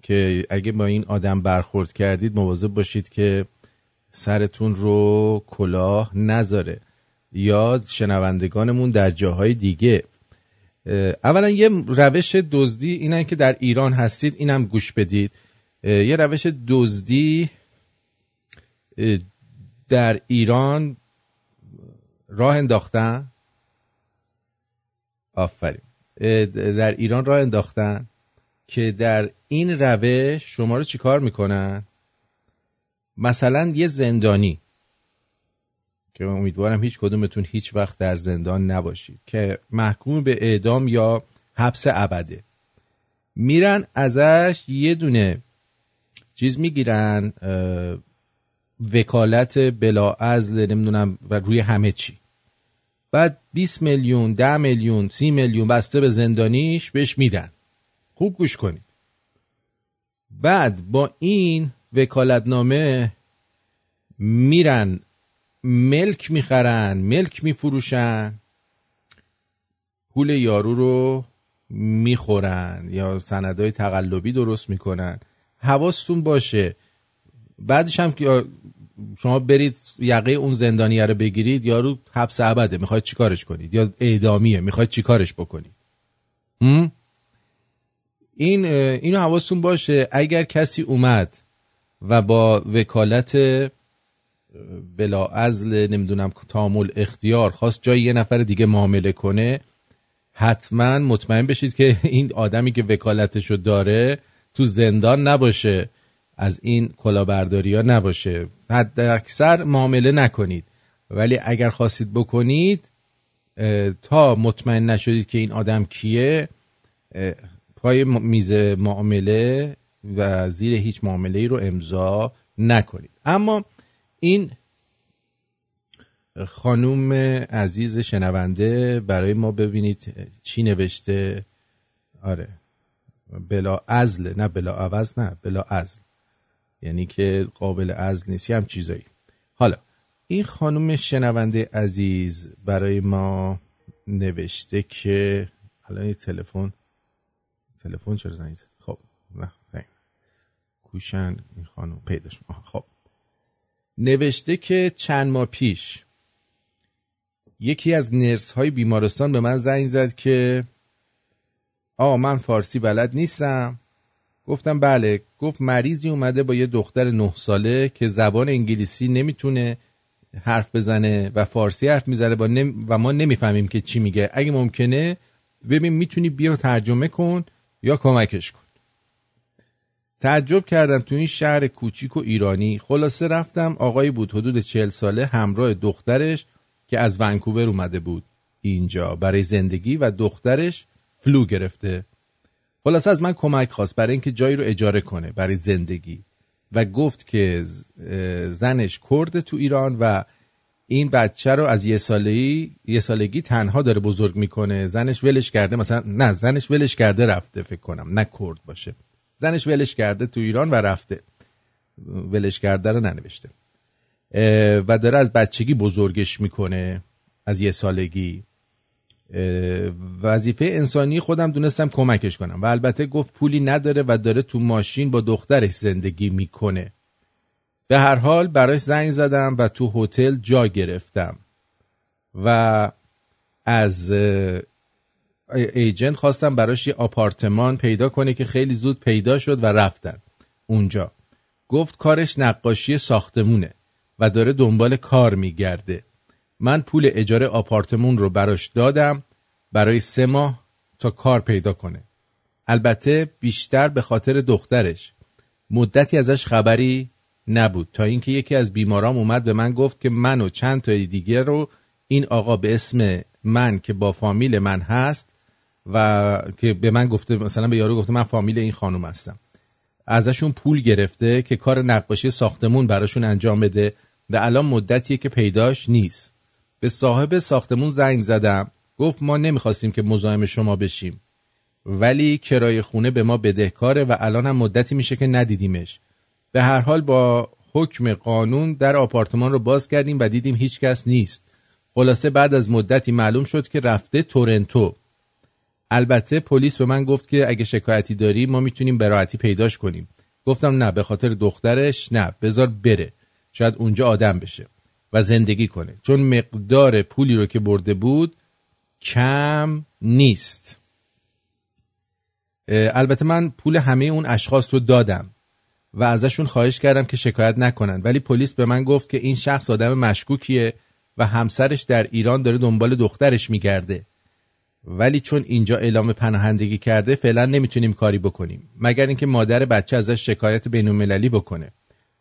که اگه با این آدم برخورد کردید مواظب باشید که سرتون رو کلاه نذاره. یا شنوندگانمون در جاهای دیگه. اولا یه روش دزدی اینه که در ایران هستید اینم گوش بدید. یه روش دزدی در ایران راه انداختن؟ آفرین. در ایران راه انداختن؟ که در این روش شما رو چیکار می‌کنن؟ مثلا یه زندانی. که امیدوارم هیچ کدومتون هیچ وقت در زندان نباشید. که محکوم به اعدام یا حبس ابده. میرن ازش یه دونه چیز می‌گیرن وکالت بلا نمی‌دونم و روی همه چی. بعد 20 میلیون 10 میلیون 30 میلیون بسته به زندانیش بهش میدن. خوب گوش کنید. بعد با این وکالتنامه میرن ملک می‌خرن ملک میفروشن پول یارو رو می‌خورن یا سندهای تقلبی درست می‌کنن. حواستون باشه. بعدش هم که شما برید یقه اون زندانیه رو بگیرید یارو حبس ابده می‌خواید چیکارش کنید؟ یا اعدامیه می‌خواید چیکارش بکنید؟ این اینو حواستون باشه اگر کسی اومد و با وکالت بلا ازل نمی‌دونم تامل اختیار خواست جای یه نفر دیگه معامله کنه حتما مطمئن بشید که این آدمی که وکالتشو داره تو زندان نباشه. از این کلاهبرداری ها نباشه. حد اکثر معامله نکنید. ولی اگر خواستید بکنید تا مطمئن نشدید که این آدم کیه پای میز معامله و زیر هیچ معامله ای رو امضا نکنید. اما این خانوم عزیز شنونده برای ما ببینید چی نوشته. آره. بلا ازل نه بلا عوض نه بلا ازل یعنی که قابل ازل نیست یه هم چیزایی حالا این خانم شنونده عزیز برای ما نوشته که الان این تلفن تلفن چرا زنگ زد؟ خب نه زنگ نزد. کوشن این خانم پیداش خب نوشته که چند ماه پیش یکی از نرس های بیمارستان به من زنگ زد که آقا من فارسی بلد نیستم گفتم بله. گفت مریضی اومده با یه دختر نه ساله که زبان انگلیسی نمی‌تونه حرف بزنه و فارسی حرف می‌زنه با نم... و ما نمی‌فهمیم که چی میگه. اگه ممکنه ببین می‌تونی بیا ترجمه کن یا کمکش کن. تعجب کردم تو این شهر کوچیک و ایرانی. خلاصه رفتم آقایی بود حدود چهل ساله همراه دخترش که از ونکوور اومده بود اینجا. برای زندگی و دخترش فلو گرفته. خلاصه از من کمک خواست برای اینکه جایی رو اجاره کنه برای زندگی. و گفت که زنش کرد تو ایران و این بچه رو از یه سالگی یه سالگی تنها داره بزرگ می‌کنه. زنش ولش کرده مثلا نه زنش ولش کرده رفته فکر کنم. نه کرد باشه. زنش ولش کرده تو ایران و رفته. ولش کرده رو ننوشته. و داره از بچگی بزرگش می‌کنه از یه سالگی. وظیفه انسانی خودم دونستم کمکش کنم. و البته گفت پولی نداره و داره تو ماشین با دخترش زندگی می‌کنه. به هر حال براش زنگ زدم و تو هتل جا گرفتم. و از ایجنت خواستم براش یه آپارتمان پیدا کنه که خیلی زود پیدا شد و رفتن اونجا. گفت کارش نقاشی ساختمونه و داره دنبال کار میگرده. من پول اجاره آپارتمون رو براش دادم برای سه ماه تا کار پیدا کنه. البته بیشتر به خاطر دخترش. مدتی ازش خبری نبود تا اینکه یکی از بیمارام اومد به من گفت که من و چند تای دیگه رو این آقا به اسم من که با فامیل من هست و که به من گفته مثلا به یارو گفته من فامیل این خانم هستم. ازشون پول گرفته که کار نقاشی ساختمون براشون انجام بده و الان مدتیه که پیداش نیست. به صاحب ساختمون زنگ زدم. گفت ما نمی‌خواستیم که مزاحم شما بشیم. ولی کرایه خونه به ما بدهکاره و الان هم مدتی میشه که ندیدیمش. به هر حال با حکم قانون در آپارتمان رو باز کردیم و دیدیم هیچ کس نیست. خلاصه بعد از مدتی معلوم شد که رفته تورنتو. البته پلیس به من گفت که اگه شکایتی داری ما می‌تونیم به پیداش کنیم. گفتم نه به خاطر دخترش نه بذار بره. شاید اونجا آدم بشه. و زندگی کنه. چون مقدار پولی رو که برده بود کم نیست. البته من پول همه اون اشخاص رو دادم و ازشون خواهش کردم که شکایت نکنن. ولی پلیس به من گفت که این شخص آدم مشکوکیه و همسرش در ایران داره دنبال دخترش میگرده. ولی چون اینجا اعلام پناهندگی کرده فعلا نمی‌تونیم کاری بکنیم. مگر اینکه مادر بچه ازش شکایت بینالمللی بکنه.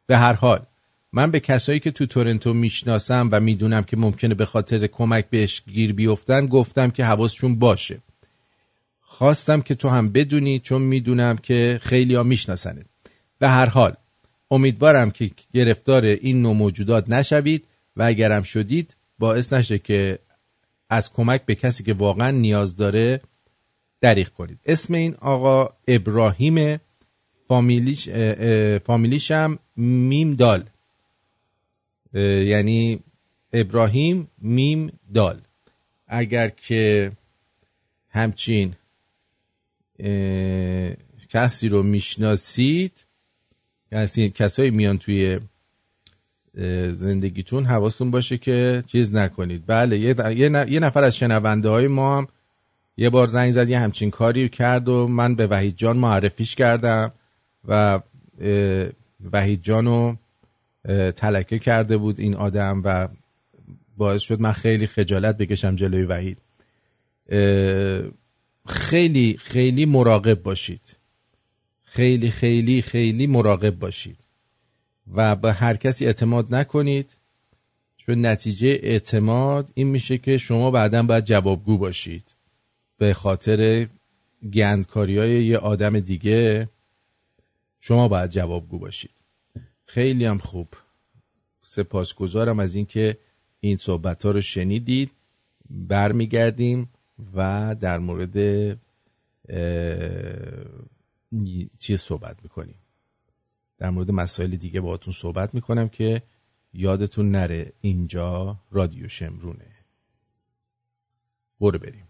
به هر حال من به کسایی که تو تورنتو می‌شناسم و می‌دونم که ممکنه به خاطر کمک بهش گیر بیفتن گفتم که حواسشون باشه. خواستم که تو هم بدونی چون می‌دونم که خیلی ها میشناسنت. به هر حال امیدوارم که گرفتار این نوع موجودات نشوید و اگرم شدید باعث نشه که از کمک به کسی که واقعا نیاز داره دریغ کنید. اسم این آقا ابراهیم فامیلیش فامیلیشم میم دال. یعنی ابراهیم میم دال. اگر که همچین کسی رو می‌شناسید کسایی میان توی زندگیتون حواستون باشه که چیز نکنید. بله یه, نفر از شنونده های ما هم یه بار زنگ زد یه همچین کاری کرد و من به وحید جان معرفیش کردم و وحید جان رو تلکه کرده بود این آدم و باعث شد من خیلی خجالت بکشم جلوی وحید. خیلی خیلی مراقب باشید. خیلی خیلی خیلی مراقب باشید. و به هر کسی اعتماد نکنید چون نتیجه اعتماد این میشه که شما بعدا باید جوابگو باشید. به خاطر گندکاری های یه آدم دیگه شما باید جوابگو باشید. خیلی هم خوب. سپاسگزارم از اینکه این صحبت ها رو شنیدید. برمیگردیم و در مورد چیز صحبت می‌کنیم. در مورد مسائل دیگه باهاتون صحبت می‌کنم که یادتون نره اینجا رادیو شمرونه. برو بریم.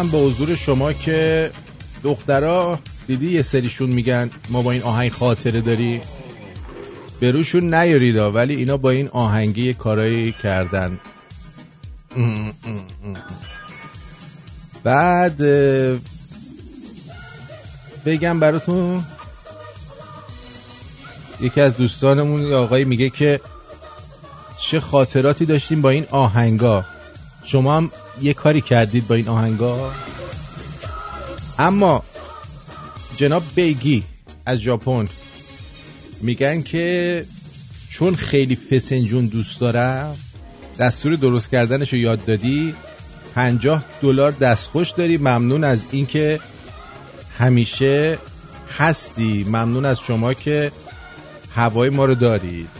ارزم به حضور شما که دخترها دیدی یه سریشون میگن ما با این آهنگ خاطره داری؟ به روشون نیارید ولی اینا با این آهنگی کارایی کردن. بعد بگم براتون. یکی از دوستانمون آقایی میگه که چه خاطراتی داشتیم با این آهنگا. شما هم یه کاری کردید با این آهنگا؟ اما جناب بیگی از ژاپن میگن که چون خیلی فسنجون دوست دارم دستور درست کردنش رو یاد دادی 50 دلار دستخوش داری ممنون از اینکه همیشه هستی. ممنون از شما که هوای ما رو دارید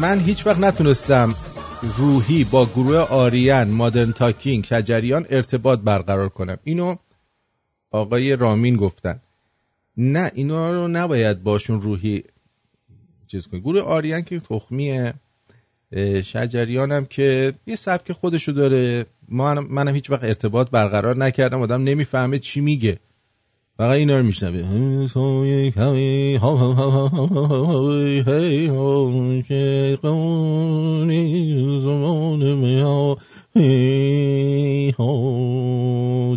من هیچ وقت نتونستم روحی با گروه آریان مادرن تاکینگ شجریان ارتباط برقرار کنم. اینو آقای رامین گفتن. نه اینا رو نباید باشون روحی چیز کنی. گروه آریان که تخمیه. شجریان هم که یه سبک خودشو داره. ما هم- منم هیچ وقت ارتباط برقرار نکردم. آدم نمی‌فهمه چی میگه. فقط اینا رو میشنوه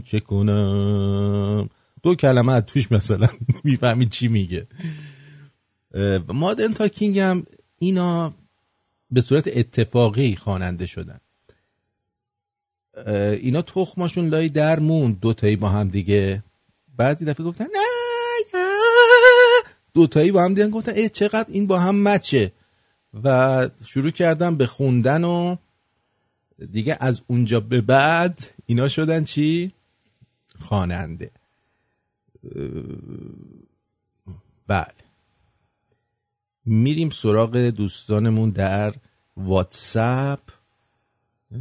چه کنم دو کلمه از توش مثلا می‌فهمی چی میگه. مادرن تاکینگ هم اینا به صورت اتفاقی خواننده شدن. اینا تخماشون لای در موند. دوتایی با هم دیگه. بعد دفعه گفتن نه نه. دوتایی با هم دیگه گفتن ای چقدر این با هم مچه. و شروع کردم به خوندن و دیگه از اونجا به بعد اینا شدن چی؟ خواننده. بله. میریم سراغ دوستانمون در واتساپ. درود.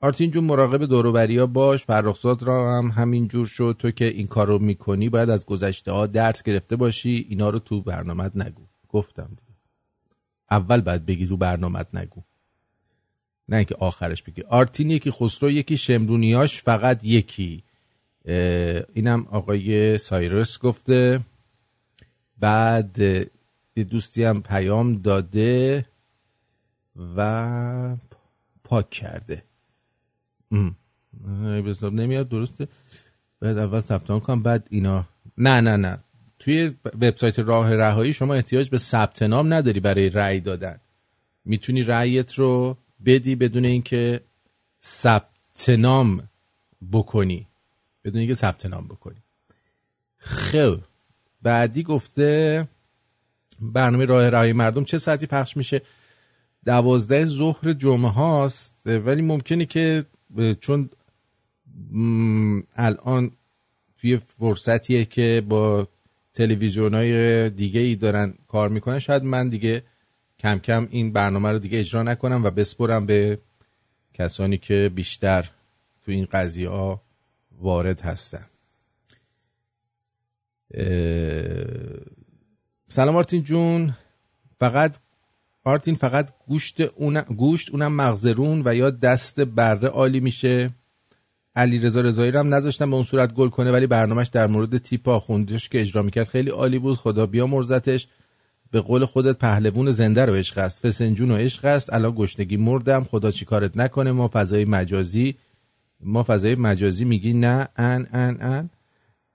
آرتین جون مراقب دوروبری ها باش. فرخزاد را هم همین جور شد تو که این کار رو می‌کنی باید از گذشته ها درس گرفته باشی. اینا رو تو برنامت نگو. گفتم. دیگه اول باید بگی تو برنامت نگو. نه اینکه آخرش بگی. آرتین یکی خسرو یکی شمرونیاش فقط یکی. اینم آقای سایرس گفته. بعد یه دوستی هم پیام داده و پاک کرده. حساب نمیاد درسته. بعد اول ثبت کنم بعد اینا. نه نه نه. توی وبسایت راه رهایی شما احتیاج به ثبت نام نداری برای رأی دادن. می‌تونی رأیت رو بدی بدون اینکه ثبت نام بکنی. بدون اینکه ثبت نام بکنی. خب بعدی گفته برنامه راه رهایی مردم چه ساعتی پخش میشه؟ دوازده ظهر جمعه هاست. ولی ممکنه که چون الان توی فرصتیه که با تلویزیون های دیگه ای دارن کار می‌کنن شاید من دیگه کم کم این برنامه رو دیگه اجرا نکنم و بسپرم به کسانی که بیشتر تو این قضیه ها وارد هستن. سلام آرتین جون. فقط آرتین فقط گوشت اون گوشت اونم مغزرون و یا دست بره عالی میشه؟ علی رضا رضایی رو هم نذاشتم به اون صورت گل کنه ولی برنامهش در مورد تیپ آخوندیش که اجرا می‌کرد خیلی عالی بود. خدا بیا مرزتش به قول خودت پهلوون زنده رو عشق است فسنجون و عشق است. الان گشنگی مردم خدا چیکارت نکنه؟ ما فضای مجازی ما فضای مجازی میگی نه ان ان ان.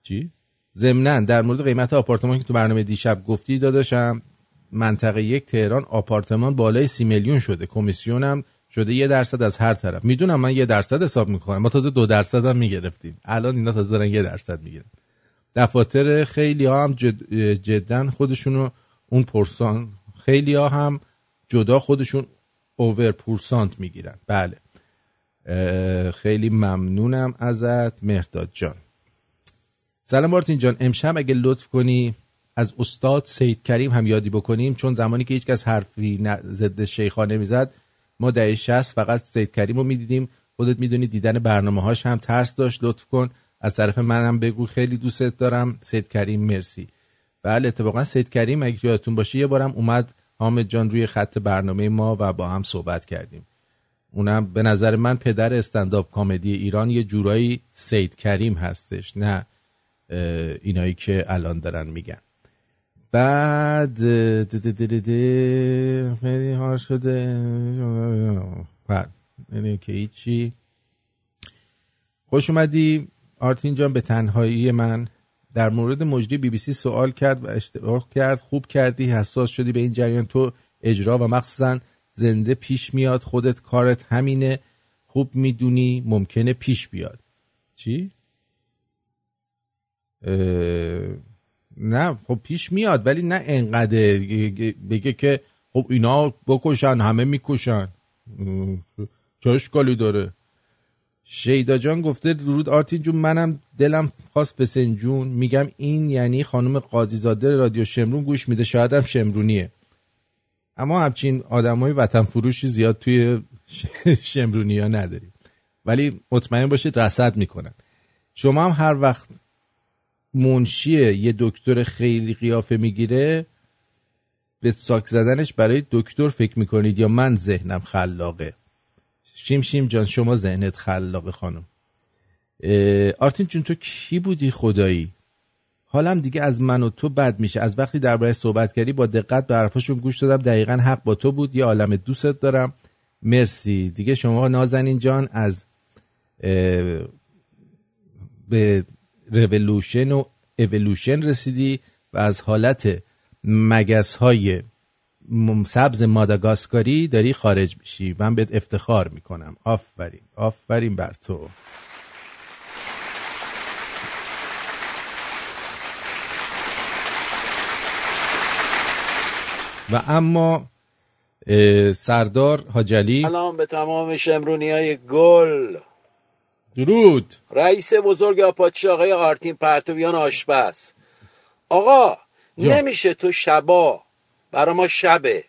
چی؟ ضمنا در مورد قیمت آپارتمان که تو برنامه دیشب گفتی داداشم منطقه یک تهران آپارتمان بالای سی میلیون شده. کمیسیونم شده یه درصد از هر طرف. می‌دونم من یه درصد حساب می‌کنم. ما تازه دو درصد هم می‌گرفتیم. الان اینا تازه دارن یه درصد می‌گیرن. دفاتر خیلی ها هم جد جدا خودشونو اون پرسان خیلی ها هم جدا خودشون اوور پورسانت می‌گیرن. بله. خیلی ممنونم ازت مهرداد جان. سلام مارتین جان. امشب اگه لطف کنی از استاد سید کریم هم یادی بکنیم چون زمانی که هیچکس حرفی ضد شیخا نمی‌زد ما دهه 60 فقط سید کریم رو می‌دیدیم. خودت می‌دونی دیدن برنامه هاش هم ترس داشت. لطف کن. از طرف منم بگو. خیلی دوستت دارم. سید کریم مرسی. بله اتفاقا سید کریم اگه یادتون باشه یه بارم اومد حامد جان روی خط برنامه ما و با هم صحبت کردیم. اونم به نظر من پدر استنداپ کامدی ایران یه جورایی سید کریم هستش نه اینایی که الان دارن میگن. بعد خیلی ها شده. بعد اینه که هیچی. خوش اومدی آرتین جان به تنهایی من. در مورد مجری بی بی سی سوال کرد و اشتباه کرد. خوب کردی حساس شدی به این جریان. تو اجرا و مخصوصا زنده پیش میاد. خودت کارت همینه. خوب می‌دونی ممکنه پیش بیاد. چی؟ اه، نه خب پیش میاد ولی نه انقدر. بگه که خب اینا بکشن همه می‌کشن. چه اشکالی داره؟ شیدا جان گفته درود آرتین جون منم دلم خواست به سنجون میگم این یعنی خانم قاضیزاده رادیو شمرون گوش میده شاید هم شمرونیه. اما همچین آدمای وطن فروشی زیاد توی شمرونی ها نداریم. ولی مطمئن باشید رصد می‌کنن شما هم هر وقت منشی یه دکتر خیلی قیافه می‌گیره به ساک زدنش برای دکتر فکر می‌کنید یا من ذهنم خلاقه؟ شیم شیم جان شما ذهنت خلاقه خانم. آرتین جون تو کی بودی؟ خدایی. حالم دیگه از من و تو بد میشه. از وقتی درباره صحبت کردی با دقت به حرفاشون گوش دادم. دقیقا حق با تو بود. یه عالم دوستت دارم. مرسی. دیگه شما نازنین جان از به رولوشن و اولوشن رسیدی و از حالت مگس های سبز ماداگاسکاری داری خارج میشی. من بهت افتخار می‌کنم. آفرین. آفرین بر تو. و اما سردار حاجلی. سلام به تمام شمرونی های گل. درود. رئیس بزرگ آپاچی آقای آرتین پرتویان آشپز. آقا جان. نمیشه تو شبا برا ما شبه.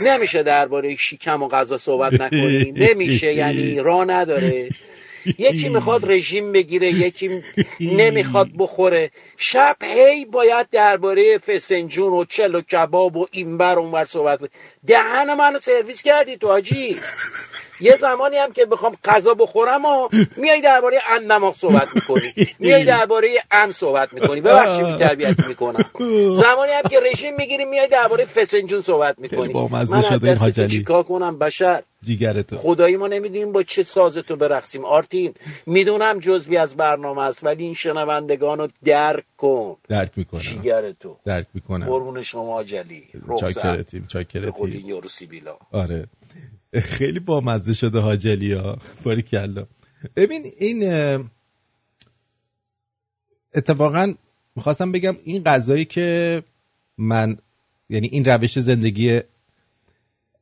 نمیشه درباره شیکم و غذا صحبت نکنیم. نمیشه یعنی راه نداره. یکی می‌خواد رژیم بگیره یکی نمی‌خواد بخوره. شب هی باید درباره فسنجون و چل و کباب و اینور اونور صحبت کنی. دهن منو سرویس کردی تو حاجی. یه زمانی هم که بخوام غذا بخورم و میای درباره اندماغ صحبت می‌کنی. میای درباره ان صحبت می‌کنی. ببخشید بی تربیتی می‌کنم. زمانی هم که رژیم می‌گیری میای درباره فسنجون صحبت می‌کنی. بامزه من از شده این حاجلی. چیکار کنم بشر؟ دیگر تو خدایی ما نمی‌دونیم با چه سازتو برقصیم. آرتین می‌دونم جزوی از برنامه است ولی این شنوندگان رو درک کن. درک می‌کنم. جیگر تو. درک می‌کنم. قربون شما جلی چاکرتیم چاکرتیم یارو سیبیلا. آره. خیلی بامزه شده حاجلی ها. باری کلا. ببین این اتفاقا می‌خواستم بگم این غذایی که من یعنی این روش زندگی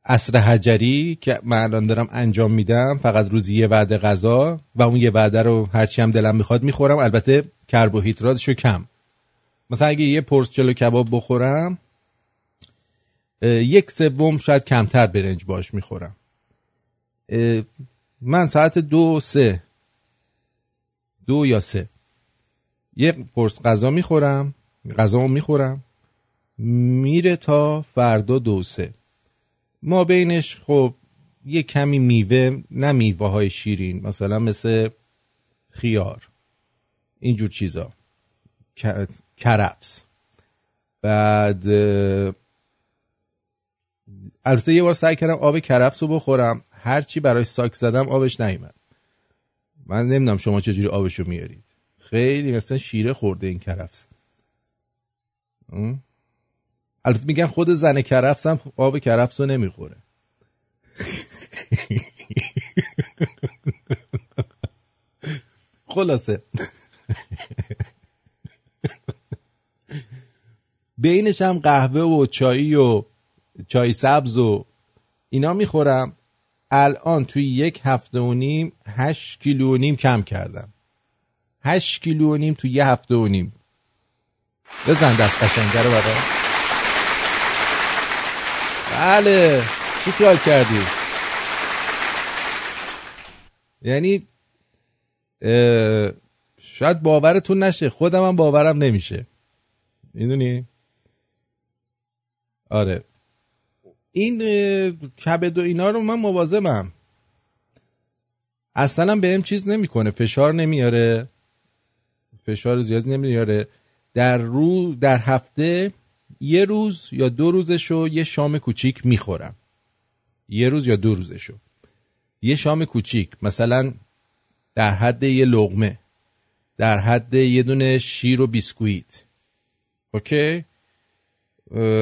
اصر حجری که من الان دارم انجام میدم فقط روزی یه وعده غذا و اون یه وعده رو هرچی هم دلم می‌خواد می‌خورم. البته کربوهیدراتشو کم. مثلا اگه یه پرس جلو کباب بخورم یک سوم شاید کمتر برنج باش می‌خورم. من ساعت دو سه. دو یا سه. یه پرس غذا می‌خورم غذا می‌خورم. میره تا فردا دو سه. ما بینش خب یه کمی میوه نه میوه های شیرین مثلا مثل خیار اینجور چیزا. کرفس بعد البته یه بار سعی کردم آب کرفس رو بخورم هرچی برای ساک زدم آبش نیومد. من نمی‌دونم شما چجوری آبشو میارید. خیلی مثلا شیره خورده این کرفس؟ البته میگن خود زن کرفس هم آب کرفس رو نمی‌خوره. خلاصه. بینش هم قهوه و چایی و چای سبز و اینا می‌خورم. الان توی یک هفته و نیم هشت کیلو و نیم کم کردم. هشت کیلو و نیم تو یه هفته و نیم. بزن دست قشنگه رو بله. چی خیال کردی؟ یعنی شاید باورتون نشه. خودم هم باورم نمیشه. می‌دونی؟ آره. این کبد و اینا رو من مواظبم. اصلا هم بهم چیز نمی‌کنه. فشار نمیاره. فشار زیادی نمیاره. در رو در هفته یه روز یا دو روزشو یه شام کوچیک می‌خورم. یه روز یا دو روزشو. یه شام کوچیک مثلا در حد یه لغمه در حد یه دونه شیر و بیسکویت. اوکی؟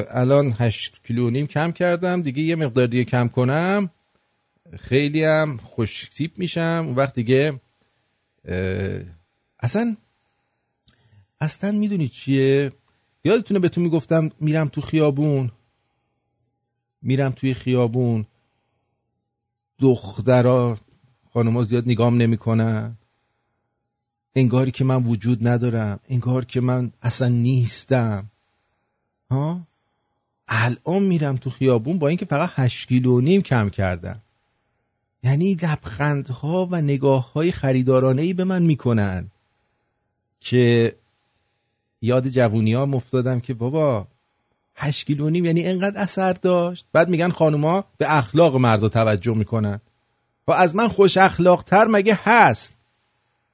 الان هشت کیلو نیم کم کردم دیگه یه مقدار دیگه کم کنم. خیلی هم خوش تیپ میشم. اون وقت دیگه اصلا اصلا می‌دونی چیه؟ یادتونه بهتون می‌گفتم میرم تو خیابون؟ میرم توی خیابون. دخترا خانوما زیاد نگام نمی‌کنن. انگاری که من وجود ندارم. انگار که من اصلا نیستم. ها؟ الان میرم تو خیابون با اینکه فقط هشت کیلو نیم کم کردم. یعنی لبخندها و نگاه های خریدارانه ای به من می‌کنن که یاد جوونی ها افتادم که بابا هشت کیلو نیم یعنی انقدر اثر داشت؟ بعد میگن خانوما به اخلاق مردا توجه می‌کنن. و از من خوش اخلاق تر مگه هست؟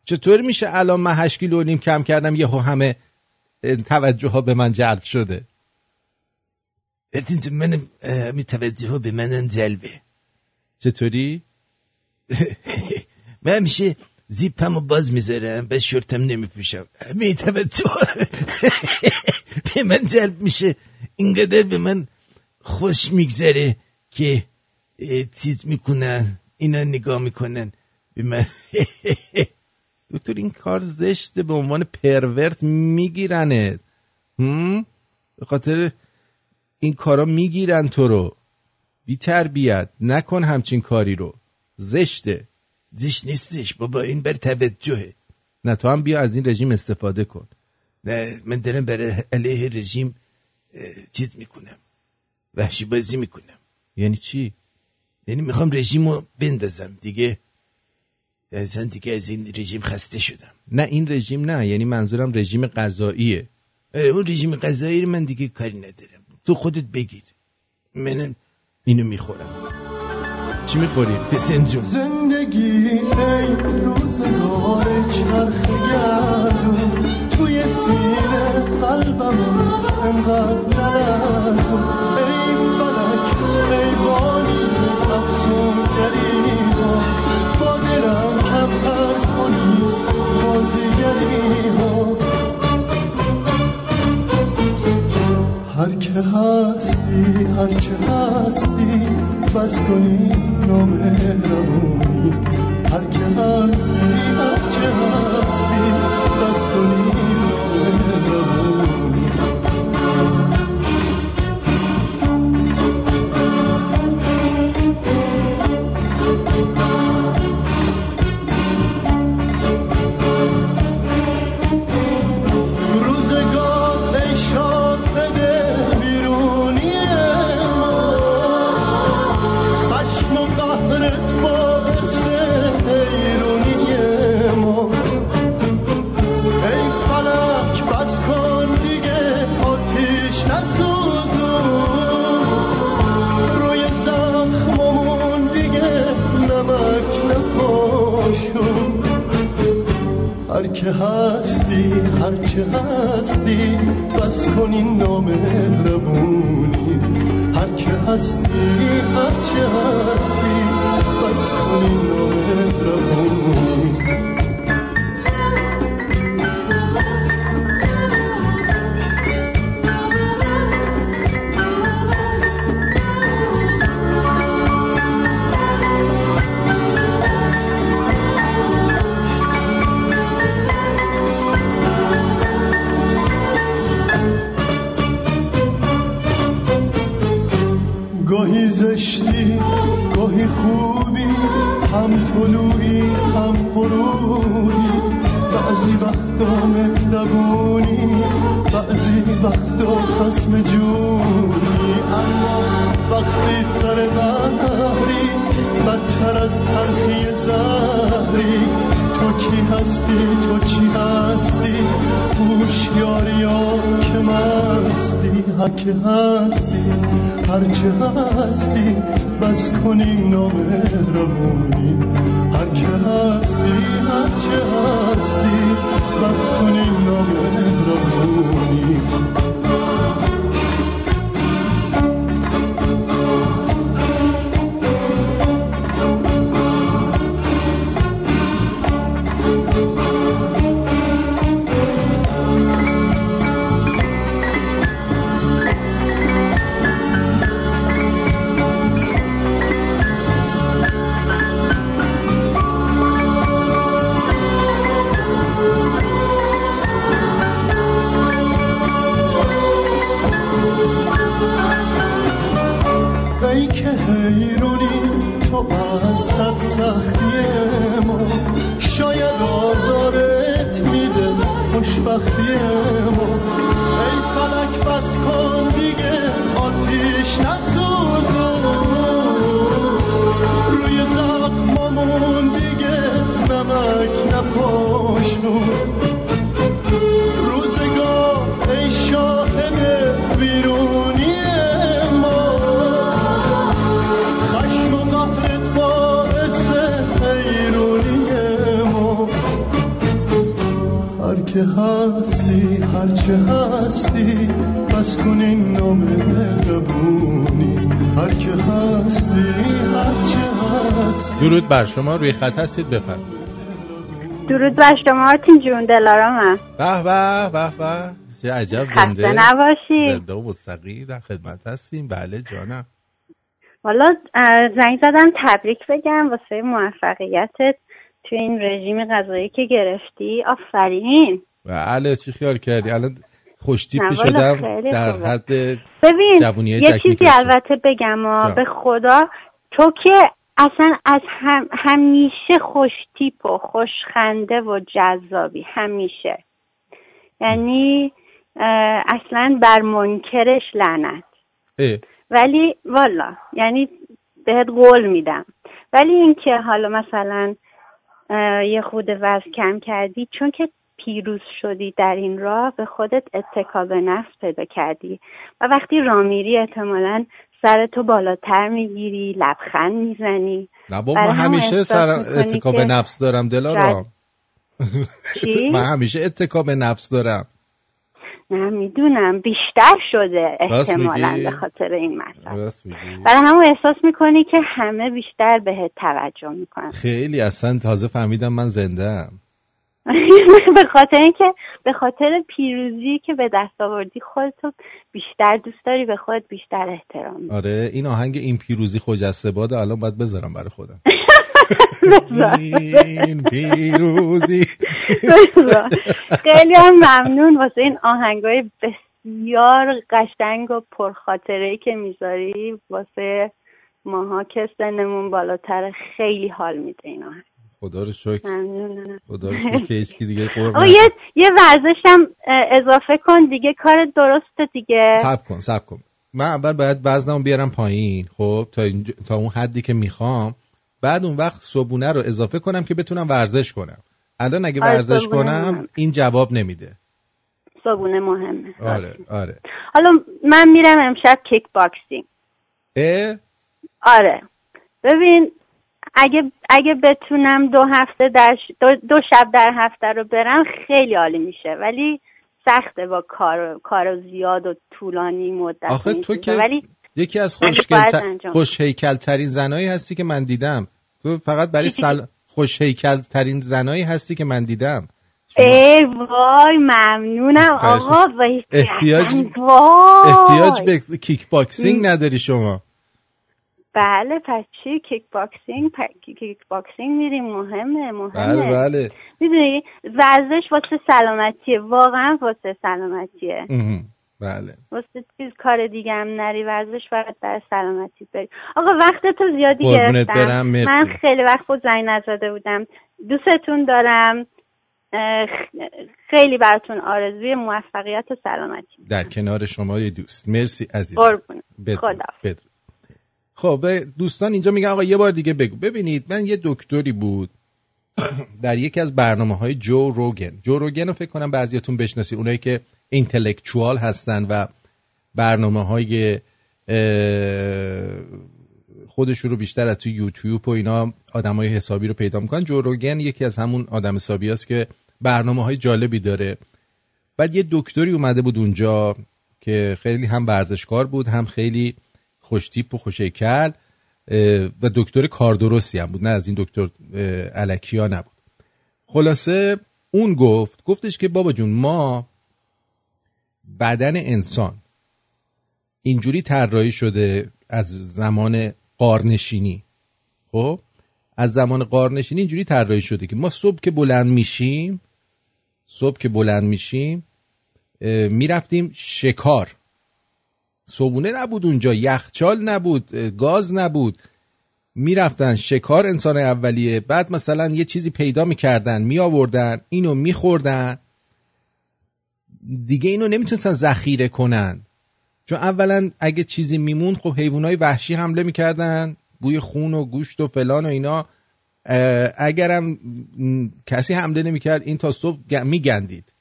چطور میشه الان من هشت کیلو نیم کم کردم یهو همه توجه ها به من جلب شده؟ البته من می توجه ها به من جلبه. چطوری؟ من همیشه زیپم رو باز می‌ذارم به شورتم نمیپوشم. همه توجه به من جلب میشه. اینقدر به من خوش میگذره که چیز می‌کنن اینا نگاه می‌کنن به من. دکتر این کار زشته به عنوان پرورت میگیرنت هم؟ به خاطر این کارا می‌گیرن تو رو. بی تربیت نکن همچین کاری رو. زشته. زشت نیستش. بابا این بر توجهه. نه تو هم بیا از این رژیم استفاده کن. نه من دارم برای علیه رژیم چیز می‌کنم. وحشی بازی می‌کنم. یعنی چی؟ یعنی می‌خوام رژیم رو بندازم دیگه. اصلا دیگه از این رژیم خسته شدم. نه این رژیم نه یعنی منظورم رژیم غذاییه اون رژیم غذایی رو من دیگه کاری ندارم. تو خودت بگیر. من اینو می‌خورم. چی می‌خوری؟ فسنجون زندگی ای روزگار چرخ گردون توی سینه قلبم انقدر نلرزون ای فلک ای بانی افسونگری ها با دلم کمتر کنی بازیگری ها هر که هستی هر چه هستی بس کنی نامهربونی هر که هستی هر چه هستی. که هستی هر چه هستی بس کنی نامهربونی هر که هستی هر چه هستی بس کنی نامهربونی خسم جونی اما وقتی سر بحری بدتر از تلخی زهری. تو کی هستی؟ تو چی هستی؟ هوشیاریا که مستی. هک هستی؟ هرچه هستی؟ بس کنی نامهربونی هر که هستی؟ هرچه هستی؟ بس کنی نامهربونی هستی هر چه هستی بس کن این نام مهربونی. هر که هستی هر چه هستی. درود بر شما روی خط هستید بفرمایید. درود بر شما آرتین جون دلارامم به به به به. چه عجب خسته زنده. نباشی. زنده و مستقیم در خدمت هستیم. بله جانم. والا زنگ زدم تبریک بگم واسه موفقیتت تو این رژیم غذایی که گرفتی. آفرین. بله چی خیال کردی الان والا شدم در. حد ببین یه چیزی. البته بگم آ، جان. به خدا تو که اصلا از هم همیشه خوشتیپ و خوشخنده و جذابی همیشه یعنی اصلا بر منکرش لعنت. ولی والا یعنی بهت قول میدم ولی اینکه حالا مثلا یه خود وزن کم کردی چون که پیروز شدی در این راه به خودت اتکا به نفس پیدا کردی. و وقتی را میری احتمالا سر تو بالاتر می‌گیری لبخند می‌زنی. نه برای من همیشه سر اتکا به نفس دارم دلارام؟ من همیشه اتکا به نفس دارم. نه می‌دونم. بیشتر شده احتمالا؟ به خاطر این مسئله میگی. برای همون احساس می‌کنی که همه بیشتر بهت توجه می‌کنن. خیلی اصلا تازه فهمیدم من زنده ام. به خاطر اینکه به خاطر پیروزی که به دست آوردی خودتو بیشتر دوست داری به خودت بیشتر احترام. آره این آهنگ این پیروزی خجسته باده الان باید بذارم برای خودم. این پیروزی. خیلی هم ممنون واسه این آهنگای بسیار قشنگ و پرخاطره که می‌ذاری. واسه ماها که سنمون بالاتر خیلی حال میده این آهنگ. خدا رو شکر. خدا رو شکر که هیچکی دیگه قرب یه یه ورزش هم اه، اضافه کن دیگه کار درسته دیگه. سب کن سب کن. من اول باید وزنمو بیارم پایین خب تا, اینج- تا اون حدی که می‌خوام. بعد اون وقت صبونه رو اضافه کنم که بتونم ورزش کنم. الان اگه آره، ورزش کنم مهمه. این جواب نمیده. صبونه مهمه. آره آره. حالا من میرم امشب کیک باکسینگ. اه؟ آره. ببین اگه اگه بتونم دو هفته در ش- دو, دو شب در هفته رو برم خیلی عالی میشه. ولی سخته با کار کار زیاد و طولانی مدت آخه تو. که ولی یکی از خوشگل خوش هیکل ترین زنایی هستی که من دیدم. تو فقط برای سل... خوش هیکل ترین زنایی هستی که من دیدم. ای وای ممنونم. آقا احتیاج وای. احتیاج به کیک باکسینگ نداری شما. بله پس چی؟ کیک باکسینگ پ- کیک باکسینگ میریم. مهمه مهمه. بله بله. می‌دونی ورزش واسه سلامتیه. واقعا واسه سلامتیه. بله. واسه چیز کار دیگه هم نری. ورزش فقط برای سلامتی بری. آقا وقتتو زیادی گرفتم. برم، مرسی. من خیلی وقت بود زنگ نزده بودم. دوستتون دارم. خیلی براتون آرزوی موفقیت و سلامتی. در کنار شما یه دوست. مرسی عزیز قربونه بدرود. خدا. خب دوستان اینجا میگن آقا یه بار دیگه بگو. ببینید من یه دکتری بود. در یکی از برنامه های جو روگن. جو روگن رو فکر کنم بعضیاتون بشناسی اونایی که اینتלקچوال هستن و برنامه های خودشون رو بیشتر از توی یوتیوب و اینا آدمای حسابی رو پیدا می‌کنن. جو روگن یکی از همون آدم حسابی هست که برنامه های جالبی داره. بعد یه دکتری اومده بود اونجا که خیلی هم ورزشکار بود هم خیلی خوشتیپ و خوشیکل و دکتر کاردرستی هم بود نه از این دکتر علکیا نبود. خلاصه اون گفت گفتش که بابا جون ما بدن انسان اینجوری طراحی شده از زمان قارنشینی. خب؟ از زمان قارنشینی اینجوری طراحی شده که ما صبح که بلند میشیم صبح که بلند میشیم می‌رفتیم شکار. صبونه نبود اونجا یخچال نبود گاز نبود. می‌رفتن شکار انسان اولیه. بعد مثلا یه چیزی پیدا می‌کردن میآوردن اینو میخوردن. دیگه اینو نمی‌تونستن ذخیره کنن. چون اولا اگه چیزی میمون خب حیوانای وحشی حمله می‌کردن. بوی خون و گوشت و فلان و اینا. اگرم کسی حمله نمی‌کرد این تا صبح میگندید.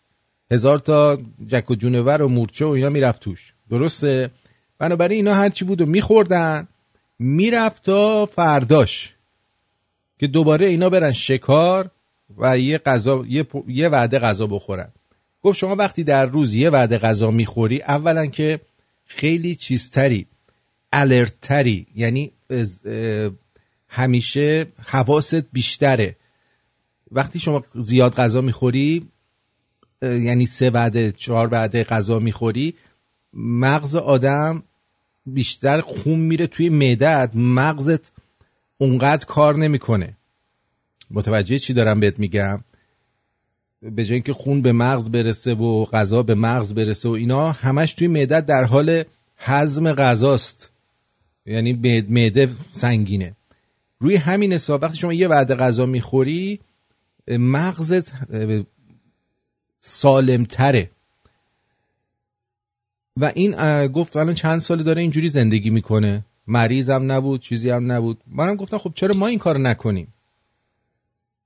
هزار تا جک و جونور و مورچه و اینا می‌رفت توش. درسته؟ بنابراین اینا هرچی بود و میخوردن می‌رفت تا فرداش که دوباره اینا برن شکار و یه غذا یه, یه وعده غذا بخورن. گفت شما وقتی در روز یه وعده غذا می‌خوری اولا که خیلی چیزتری الرتری یعنی همیشه حواست بیشتره. وقتی شما زیاد غذا می‌خوری یعنی سه وعده چهار وعده غذا می‌خوری مغز آدم بیشتر خون میره توی معدت مغزت اونقدر کار نمی‌کنه. متوجه چی دارم بهت میگم؟ به جای اینکه خون به مغز برسه و غذا به مغز برسه و اینا همش توی معدت در حال هضم غذاست. یعنی معده سنگینه. روی همین حساب وقتی شما یه وعده غذا می‌خوری مغزت سالمتره. و این گفت الان چند سال داره اینجوری زندگی می‌کنه. مریض هم نبود چیزی هم نبود. منم گفتم خب چرا ما این کار نکنیم؟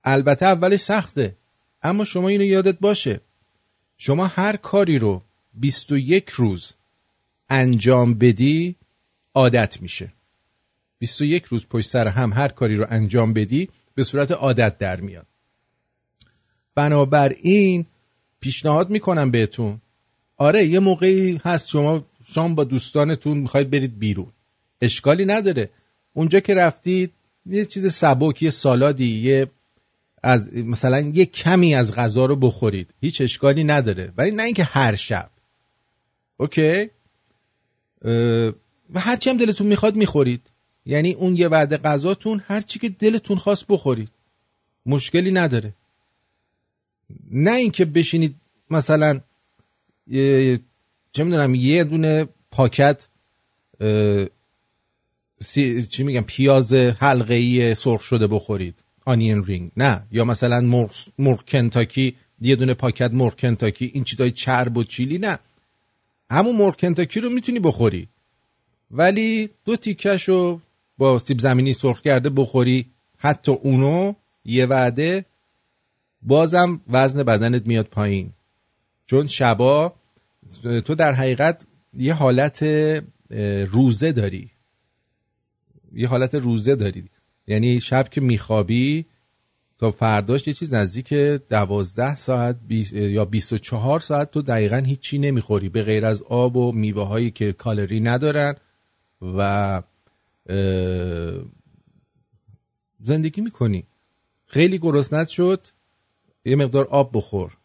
البته اولش سخته. اما شما اینو یادت باشه. شما هر کاری رو 21 روز انجام بدی عادت میشه. 21 روز پشت سر هم هر کاری رو انجام بدی به صورت عادت در میاد. بنابراین پیشنهاد می‌کنم بهتون آره یه موقعی هست شما شام با دوستانتون می‌خواید برید بیرون. اشکالی نداره. اونجا که رفتید یه چیز سبک یه سالادی یه از مثلا یه کمی از غذا رو بخورید. هیچ اشکالی نداره. ولی نه اینکه هر شب. اوکی؟ و هرچی هم دلتون می‌خواد می‌خورید. یعنی اون یه وعده غذاتون هرچی که دلتون خواست بخورید. مشکلی نداره. نه اینکه بشینید مثلا چه می‌دونم یه دونه پاکت سی... چی میگم پیاز حلقه ای سرخ شده بخورید. آنین رینگ. نه یا مثلا مرغ, مرغ کنتاکی یه دونه پاکت مرغ کنتاکی این چیزای چرب و چیلی نه. همون مرغ کنتاکی رو می‌تونی بخوری. ولی دو تیکش رو با سیب زمینی سرخ کرده بخوری. حتی اونو یه وعده بازم وزن بدنت میاد پایین. چون شبا تو در حقیقت یه حالت روزه داری. یه حالت روزه داری. یعنی شب که میخوابی تا فرداش یه چیز نزدیک دوازده ساعت یا 24 ساعت تو دقیقا هیچی نمی‌خوری. به غیر از آب و میوه هایی که کالری ندارن و زندگی می‌کنی. خیلی گرسنت شد. یه مقدار آب بخور.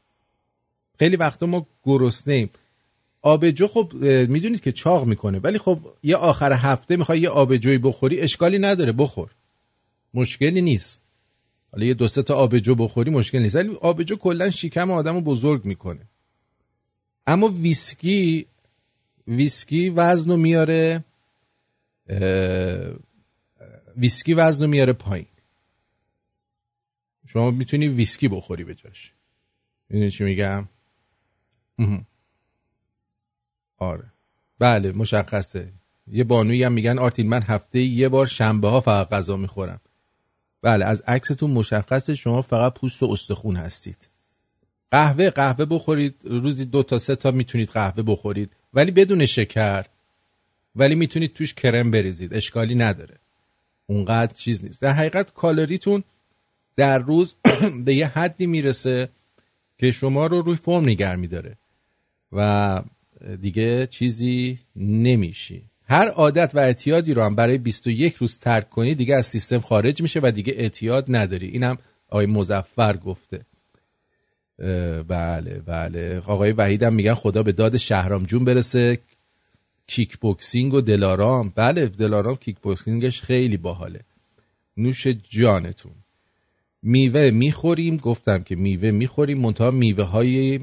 خیلی وقتا ما گرسنه‌ایم. آبجو خب می‌دونید که چاق می‌کنه ولی خب یه آخر هفته می‌خوای یه آبجوی بخوری اشکالی نداره بخور. مشکلی نیست. حالا یه دو سه تا آبجو بخوری مشکل نیست. ولی آبجو کلا شکم آدمو بزرگ می‌کنه. اما ویسکی ویسکی وزنو میاره ویسکی وزنو میاره پایین. شما می‌تونی ویسکی بخوری به جاش. می‌دونی چی میگم. آره. بله مشخصه. یه بانویی هم میگن آرتین من هفته یه بار شنبه ها فقط غذا می‌خورم. بله از عکستون مشخصه شما فقط پوست و استخون هستید. قهوه قهوه بخورید. روزی دو تا سه تا می‌تونید قهوه بخورید. ولی بدون شکر. ولی می‌تونید توش کرم بریزید. اشکالی نداره. اونقدر چیز نیست. در حقیقت کالریتون در روز به یه حدی می‌رسه که شما رو روی فرم نگر میداره. و دیگه چیزی نمیشی. هر عادت و اعتیادی رو هم برای 21 روز ترک کنی دیگه از سیستم خارج میشه و دیگه اعتیاد نداری. اینم آقای مزفر گفته. بله بله. آقای وحید هم میگن خدا به داد شهرام جون برسه. کیک بوکسینگ و دلارام. بله دلارام کیک بوکسینگش خیلی باحاله. نوش جانتون. میوه می‌خوریم گفتم که میوه می‌خوریم. منتها میوه های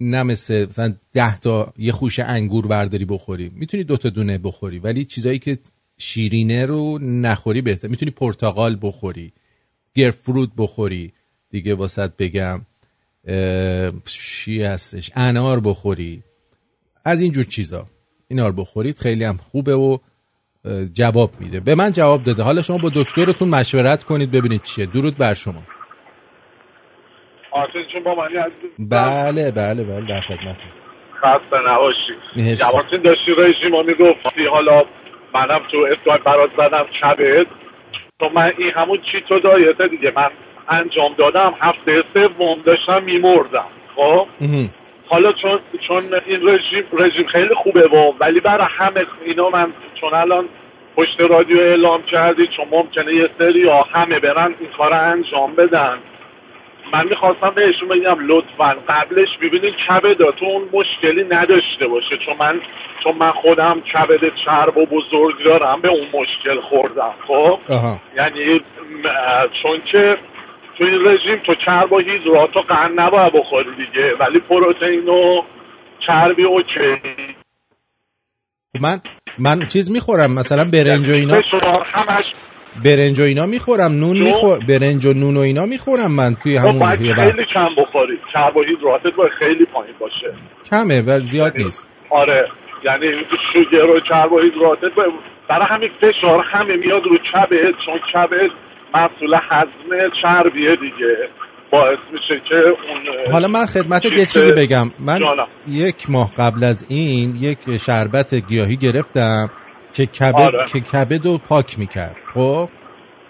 نه مثل مثلا ده تا یه خوش انگور برداری بخوری. می‌تونی دو تا دونه بخوری ولی چیزایی که شیرینه رو نخوری بهتر. می‌تونی پرتقال بخوری گرفروت بخوری. دیگه واسط بگم چی هستش؟ انار بخوری. از اینجور چیزا. اینا رو بخورید خیلی هم خوبه و جواب میده. به من جواب داده. حالا شما با دکترتون مشورت کنید ببینید چیه. درود بر شما. آرتین با منی عزیز بله بله بله در خدمتم خسته نباشی. جوانتین داشتی رژیم رو می‌گفتی. حالا منم تو اسکای برات زدم چبت تو من این همون چی تو دایته دیگه. من انجام دادم هفته سوم داشتم میمردم. خب؟ حالا چون چون این رژیم رژیم خیلی خوبه و ولی برای همه اینا من چون الان پشت رادیو اعلام کردی چون ممکنه یه سری ها همه برن این کار انجام بدن. من می‌خواستم بهشون بگم لطفا قبلش ببینید کبداتون مشکلی نداشته باشه. چون من چون من خودم کبد چرب و بزرگ دارم به اون مشکل خوردم خب؟ آها. یعنی چون که تو این رژیم تو چرب و هیدرات و قند نباید بخوری دیگه ولی پروتئین و چربی اوکی. من من چیز می‌خورم مثلا برنج و اینا. همش برنج و اینا می‌خورم نون؟ میخور برنج و نون و اینا می‌خورم من توی خب همون باید. خیلی کم بخوری کربوهیدراتت باید خیلی پایین باشه کمه و زیاد نیست آره یعنی شوگر و کربوهیدراتت باید- برای همین فشار همه میاد رو کبد چون کبد مسئول هضم چربیه دیگه باعث میشه که اون حالا من خدمت یه چیز- چیزی بگم من جانم. یک ماه قبل از این یک شربت گیاهی گرفتم که کبد آره. که کبد رو پاک می‌کرد. خب؟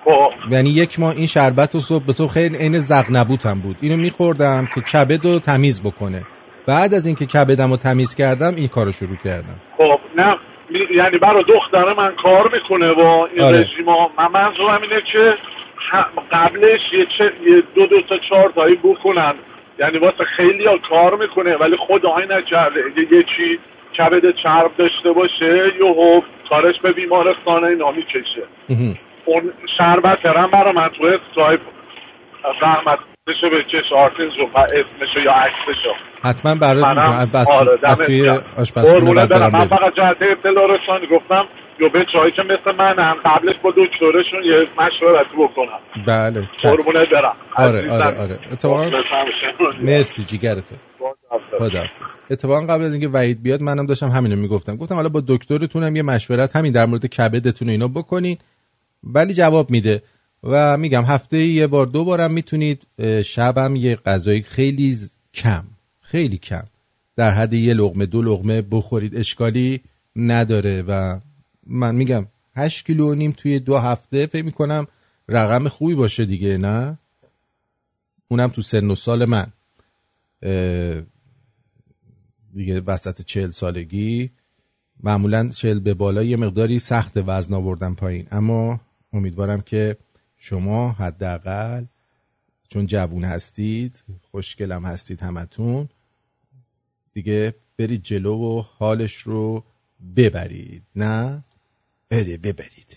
خب. یعنی یک ماه این شربت رو صبح به صبح خیلی عین زغنبوتم بود. اینو میخوردم که کبد رو تمیز بکنه. بعد از اینکه کبدم رو تمیز کردم این کارو شروع کردم. خب نه می- یعنی برای دختر من کار می‌کنه با این آره. رژیم ها. من منظورم اینه که قبلش یه, چه یه دو دو تا چهار تایی بکنن. یعنی واسه خیلی ها کار می‌کنه ولی خدای نکرده. اگه یکی کبد چرب داشته باشه یهو کارش به بیمارستان اینا می‌کشه اون شربت هم برای من تو اسکایپ زحمتشو بکش آرتین جون و اسمشو یا عکسشو حتما می‌کنم. بس آره از توی. آشپزخونه بعد برم. من. فقط جهت اطلاع رسانی گفتم یا به چایی که مثل منم قبلش با دکترشون یه مشورتی بکنم بله چشم. قربونت برم آره. آره آره اتفاقا. مرسی جیگرتو خدا اتفاقا قبل از اینکه وحید بیاد منم داشتم همینو می‌گفتم. گفتم حالا با دکترتونم یه مشورت همین در مورد کبدتون اینا بکنین. ولی جواب میده. و میگم هفته یه بار دو بارم می‌تونید شبم یه غذای خیلی کم خیلی کم. در حد یه لغمه دو لغمه بخورید. اشکالی نداره و من میگم هشت کیلو و نیم توی دو هفته فکر می‌کنم رقم خوبی باشه دیگه نه؟ اونم تو سن و سال من. دیگه وسط چهل سالگی معمولا چهل به بالا یه مقداری سخت وزن آوردن پایین. اما امیدوارم که شما حداقل چون جوون هستید خوشگلم هستید همتون دیگه برید جلو و حالش رو ببرید نه؟ بره ببرید.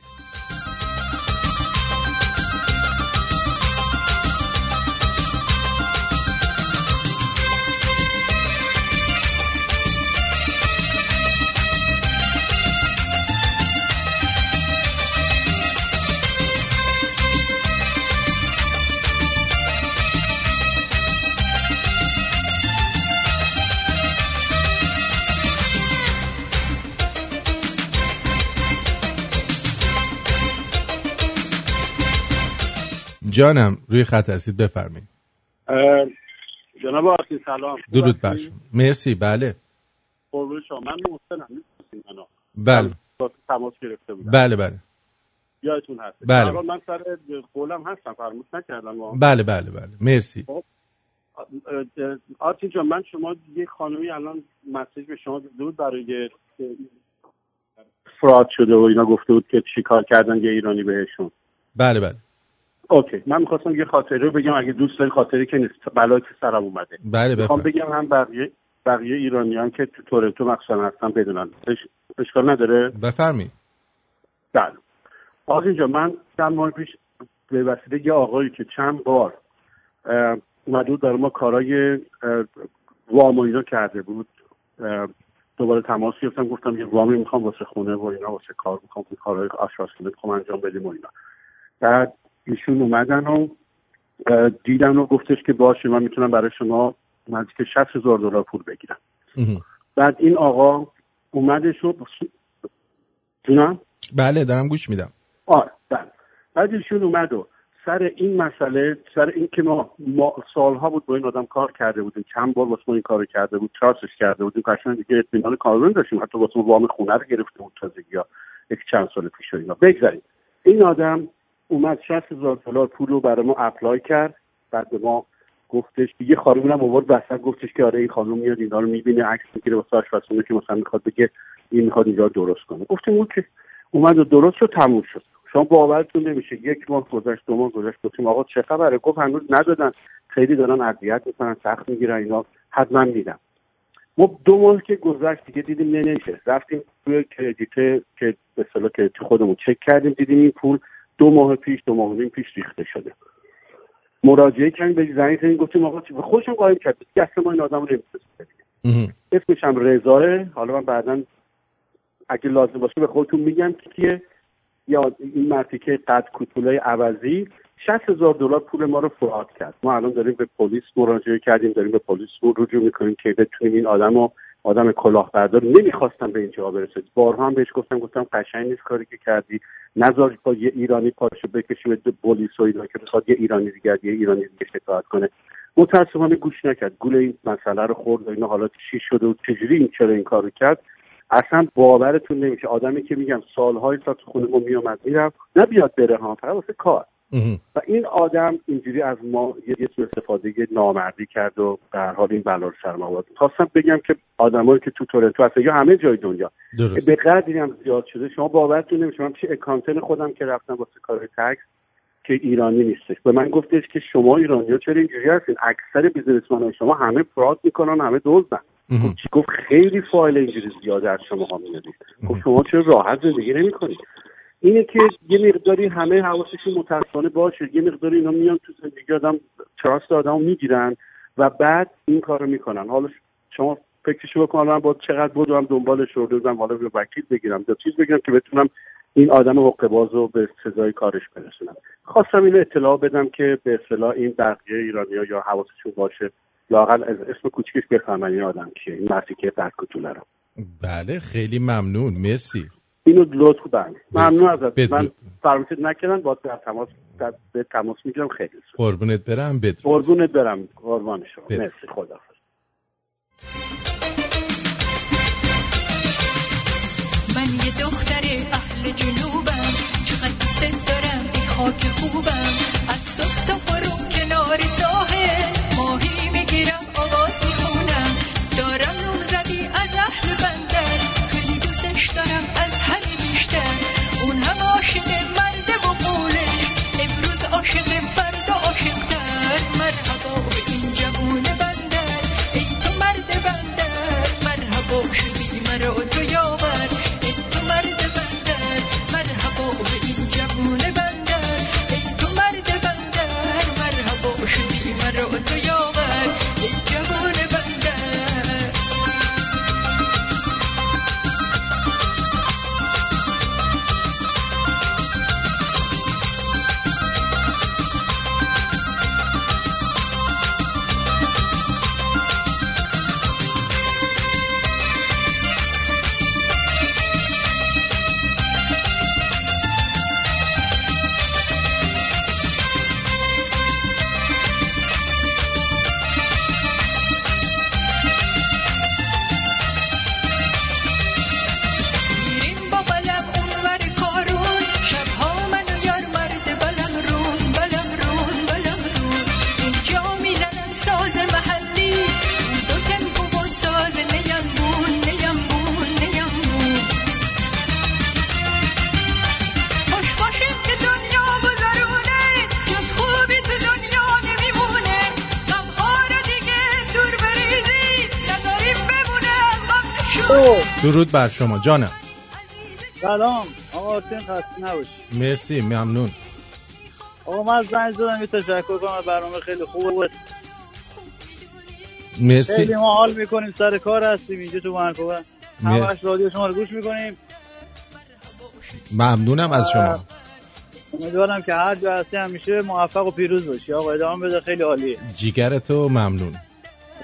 جانم روی خط هستید بفرمایید. جناب آرتین سلام. درود بر شما. مرسی بله. قربون شما. من محسنم. بله. تماس گرفته بودم. بله بله. یادتون هست. بله. من سر قولم هستم. فرموش نکردم. بله بله بله. مرسی. خب، آرتین جان من شما یه خانمی الان مسیج به شما بود برای فراد شده و اینا گفته بود که چی کار کردن یه ایرانی بهشون. بله بله. اوکی من می‌خواستم یه خاطره رو بگم اگه دوست داری خاطره که نیست بلایی که سرم اومده. بله می‌خوام بگم هم بقیه بقیه ایرانیان که تو تورنتو مخصوصا هستن بدونن. اش- اشکال نداره؟ بفرمایید بله. آقا اینجا من چند ماه پیش به وسیله یه آقایی که چند بار اه، اومده بود برای ما کارای وام و اینا کرده بود دوباره تماس گرفتم گفتم یه وامی می‌خوام واسه خونه و اینا واسه کار می‌خوام کارهای آشپزخونه می‌خوام انجام بدیم و اینا. بعد ایشون اومدن و دیدن و گفتش که باشه من می‌تونم برای شما نزدیک 60 هزار دلار پول بگیرم. بعد این آقا اومدش و جونم؟ بله دارم گوش میدم. آره بله. بعد ایشون اومد و سر این مسئله سر این که ما, ما سالها بود با این آدم کار کرده بودیم چند بار واسه ما این کارو کرده بود تراسش کرده بودیم قشنگ دیگه اطمینان کامل داشتیم. حتی واسه ما وام خونه رو گرفته بود تازگی ها یک چند سال پیش و اینا. بگذاریم. این آدم اومد 60 هزار دلار پول رو برای ما اپلای کرد. بعد ما گفتش دیگه خانم هم آورد وسط گفتش که آره این خانم میاد اینا رو می‌بینه عکس می‌گیره واسه آشپزخونه که مثلا می‌خواد بگه این می‌خواد اینجا درست کنه. گفتیم اون که اومد و درست شد تموم شد. شما باورتون نمیشه یک ماه گذشت دو ماه گذشت گفتیم آقا چه خبره؟ گفت هنوز ندادن. خیلی دارن اذیت می‌کنن سخت می‌گیرن اینا. حتما میدم. ما دو ماه که گذشت دیگه دیدیم نمیشه. رفتیم توی کردیت که به اصطلاح کردیت خودمون چک کردیم دیدیم این پول دو ماه پیش دو ماه نیم پیش ریخته شده. مراجعه کردیم به زنگ زدیم گفتیم آقا چی؟ خودشون قایم کرد. دست ما این آدم رو. اسمش هم رضاه. حالا من بعدا اگه لازم باشه به خودتون میگم که کیه؟ یا این مردی که قد کوتولای عوضی 60 هزار دلار پول ما رو فراد کرد. ما الان داریم به پلیس مراجعه کردیم داریم به پلیس رجوع می‌کنیم که بتونیم این آدم رو آدم کلاهبردار نمی‌خواستم به اینجا برسه. بارها هم بهش گفتم گفتم قشنگ نیست کاری که کردی. نذار با یه ایرانی پاشو بکشی به پلیس و اینا که بخواد یه ایرانی دیگه یه ایرانی دیگه شکایت کنه. متاسفانه گوش نکرد. گول این مسئله رو خورد و اینا حالا چی شده و چجوری این چرا این کارو کرد؟ اصلا باورتون نمیشه. آدمی که میگم سالهای سال تو خونه ما میامد می‌رفت نه بیاد بره ها فقط واسه کار. و این آدم اینجوری از ما یه سوء استفاده نامردی کرد و در حال این بلا رو سر ما خواستم بگم که آدمایی که تو تورنتو هستن یا همه جای دنیا درست. به قدری هم زیاد شده شما باورتون نمیشه من پیش اکانتن خودم که رفتم واسه کار تکس که ایرانی نیستش. به من گفتش که شما ایرانی ها چرا اینجوری هستین؟ اکثر بیزنسمن های شما همه فراد می‌کنن همه دزدن. چی؟ گفت خیلی فایل اینجوری زیاده از شما ها میادید گفت شما چرا راحت زندگی نمی‌کنید؟ اینه که یه مقداری همه حواسشون متاسفانه باشه. یه مقداری اینا میان تو زندگی آدم تراست آدم می‌گیرن و بعد این کارو می‌کنن. حالا شما فکرشو بکن من با چقدر بود هم دنبالش رو بزنم حالا به وکیل بگیرم یا چیز بگیرم که بتونم این آدم حقوق باز رو به سزای کارش برسونم. خواستم اینو اطلاع بدم که به اصطلاح این بقیه ایرانیا یا حواسشون باشه. لاقل از اسم کوچیکش بفهمن این آدم کیه این مردی که کوتوله رو. بله خیلی ممنون. مرسی. اینو لطف بله. ممنون ازت. من فرمایشت نکردن با در تماس در به تماس می‌گیرم خیلی زود. قربونت برم بدرود قربونت برم قربان شما. مرسی خدا من یه دختر اهل جنوبم چقدر دوست دارم این خاک خوبم. از صبح تا غروب کنار ساحل درود بر شما جانم. سلام. آقا آرتین خسته نباشی مرسی ممنون. آقا من زنگ زدم یه تشکر کنم برنامه خیلی خوبه مرسی. خیلی ما حال می‌کنیم سر کار هستیم اینجا تو مر- همش رادیو شما رو گوش می‌کنیم. ممنونم از شما. امیدوارم که هر جا هستی همیشه موفق و پیروز باشی. آقا ادامه بده خیلی عالیه. جیگرتو ممنون.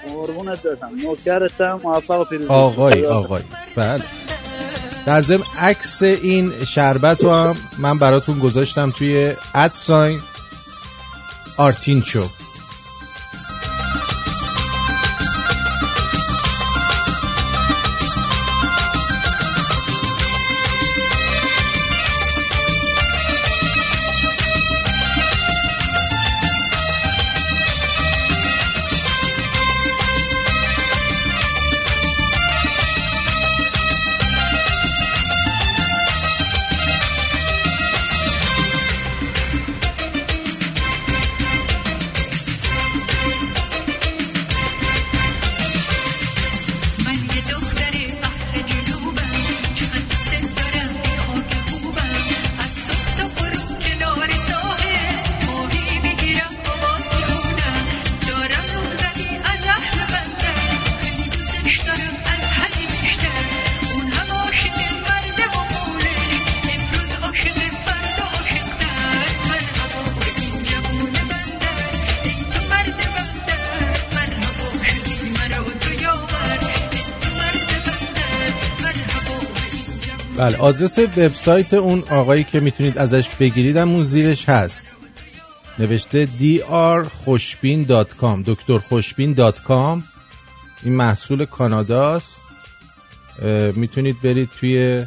قربونت برم نوکرتم موفق و پیروز. باشی. آقای آقای. بله. در ضمن عکس این شربت رو هم من براتون گذاشتم توی ادساین آرتین بله آدرس وبسایت اون آقایی که می‌تونید ازش بگیرید هم اون زیرش هست. نوشته drخوشبین.com دکتر خوشبین.com این محصول کاناداست. می‌تونید برید توی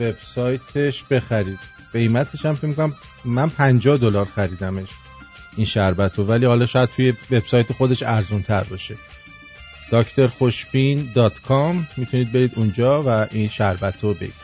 وبسایتش بخرید. قیمتش هم فکر می‌کنم من 50 دلار خریدمش این شربت رو ولی حالا شاید توی وبسایت خودش ارزون تر باشه. دکتر خوشبین دات کام. می‌تونید برید اونجا و این شربت رو بگیرید.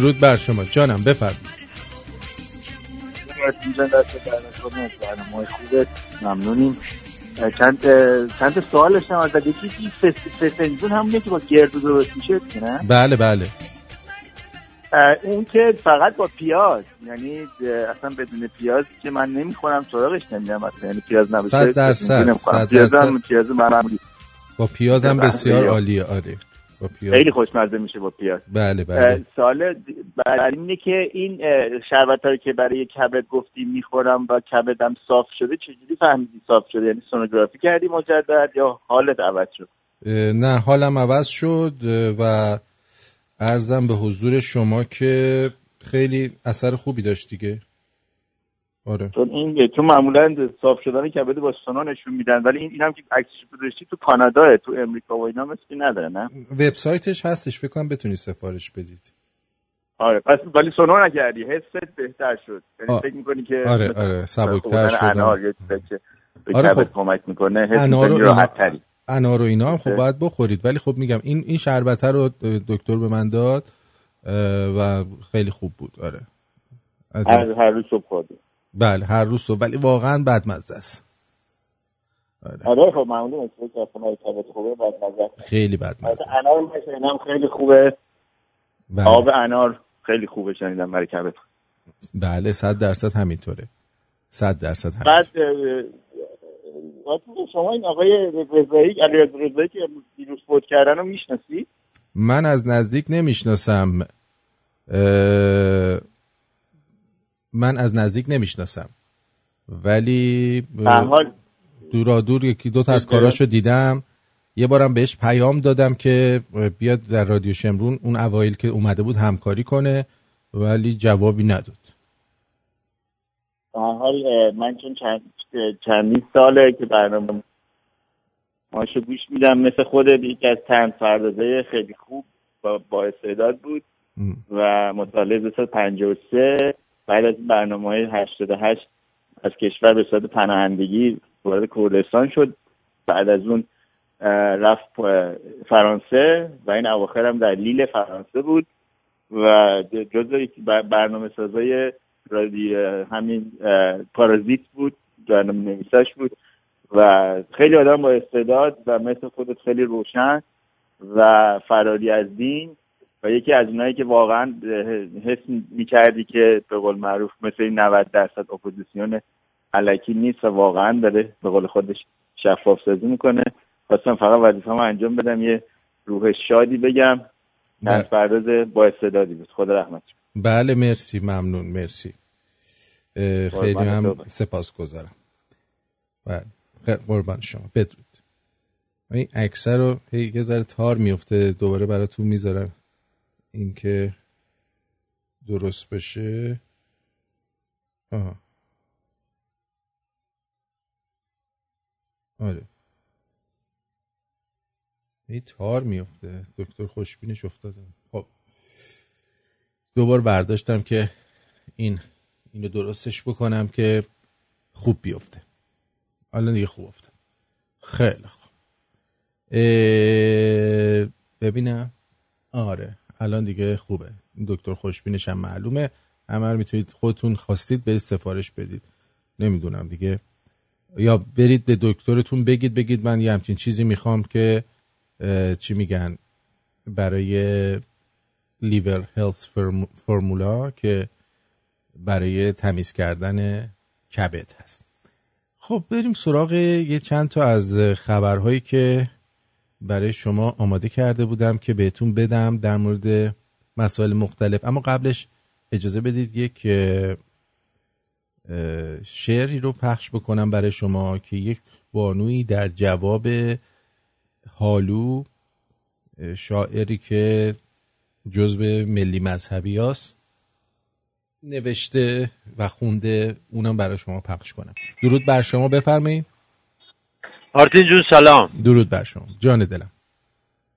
درود بر شما. جانم بفرمایید. خوبه ممنونیم. چند چند سوال داشتم از یکی این فس- فسنجون همونه که با گردو درست میشه نه؟ بله بله. اون که فقط با پیاز. یعنی اصلا بدون پیاز که من نمی‌خورم سراغش نمیرم اصلا. یعنی پیاز نباشه. صد درصد،. صد پیاز هم درصد. پیاز معمولی با پیاز هم بله، بسیار. عالیه آره. خیلی خوشمزه میشه با پیاز. بله بله. سوال بعد اینه که این شربت هایی که برای کبد گفتی می‌خورم و کبدم صاف شده چجوری فهمیدی صاف شده؟ یعنی سونوگرافی کردی مجدد یا حالت عوض شد؟ نه حالم عوض شد و ارزم به حضور شما که خیلی اثر خوبی داشت دیگه. آره. چون این تو معمولا صاف شدن کبد با سونا نشون میدن ولی این اینم که عکسش گذاشتی تو کانادا تو امریکا و اینا مثل نداره نه؟ وبسایتش هستش فکر کنم بتونی سفارش بدید. آره پس ولی سونا نکردی حست بهتر شد. یعنی. فکر می‌کنی که آره، آره، سبکتر به آره، خب. کمک می‌کنه حس راحت تری انار و اینا هم خب باید بخورید. ولی خب میگم این این شربته رو دکتر به من داد و خیلی خوب بود. آره. از هر روز صبح خوردی بله هر روز صبح. ولی واقعا بدمزه است. آره. خب که اصلا کبد خوبه نظر خیلی بدمزه. البته انار شنیدم خیلی خوبه. بله. آب انار خیلی خوبه شنیدم برای کبد. بله صد درصد همینطوره. صد درصد همین بعد شما این آقای رضایی علی رضایی که دیروز فوت کردن رو می‌شناسی؟ من از نزدیک نمی‌شناسم. اه، من از نزدیک نمی‌شناسم. ولی دورا دور یکی دو تا از کاراشو دیدم. یه بارم بهش پیام دادم که بیاد در رادیو شمرون اون اوایل که اومده بود همکاری کنه ولی جوابی نداد. حال من چون چند چندین ساله که برنامه ماشو گوش میدم مثل خودت یکی از چند پردازه خیلی خوب با, با استعداد بود و مطالعه سال 53 بعد از برنامه های 88 از کشور به صورت پناهندگی وارد کردستان شد. بعد از اون رفت فرانسه و این اواخر هم در لیل فرانسه بود و بر- برنامه سازای رادی همین پارازیت بود برنامه نویساش بود و خیلی آدم با استعداد و مثل خودت خیلی روشن و فراری از دین و یکی از اونایی که واقعا حس می‌کردی که به قول معروف مثل این 90 درصد اپوزیسیون علکی نیست و واقعا داره به قول خودش شفاف سازی می‌کنه. خواستم فقط وظیفه انجام بدم یه روح شادی بگم. بله. از پرداز با استعدادی بود. خدا رحمت بله مرسی ممنون مرسی. خیلی هم. سپاس گذارم بله قربان شما. بدرود. این اکثر رو یه ذره تار میفته دوباره براتون می‌ذارم. اینکه درست بشه. آها. آره. هی تار میفته دکتر خوشبینش افتاده. خب. دوبار برداشتم که این اینو درستش بکنم که خوب بیفته. حالا دیگه خوب افتاد. خیلی خوب. ببینم. آره. الان دیگه خوبه. دکتر خوشبینش هم معلومه. همه رو می‌تونید خودتون خواستید برید سفارش بدید. نمی‌دونم دیگه. یا برید به دکترتون بگید بگید من یه همچین چیزی می‌خوام که چی میگن؟ برای لیور هلس فرمولا که برای تمیز کردن کبد هست. خب بریم سراغ یه چند تا از خبرهایی که برای شما آماده کرده بودم که بهتون بدم در مورد مسائل مختلف. اما قبلش اجازه بدید یک شعری رو پخش بکنم برای شما که یک بانویی در جواب حالو شاعری که جزو ملی مذهبی هست نوشته و خونده. اونم برای شما پخش کنم. درود بر شما. بفرمایید. آرتین جون سلام. درود بر شما. جان دلم.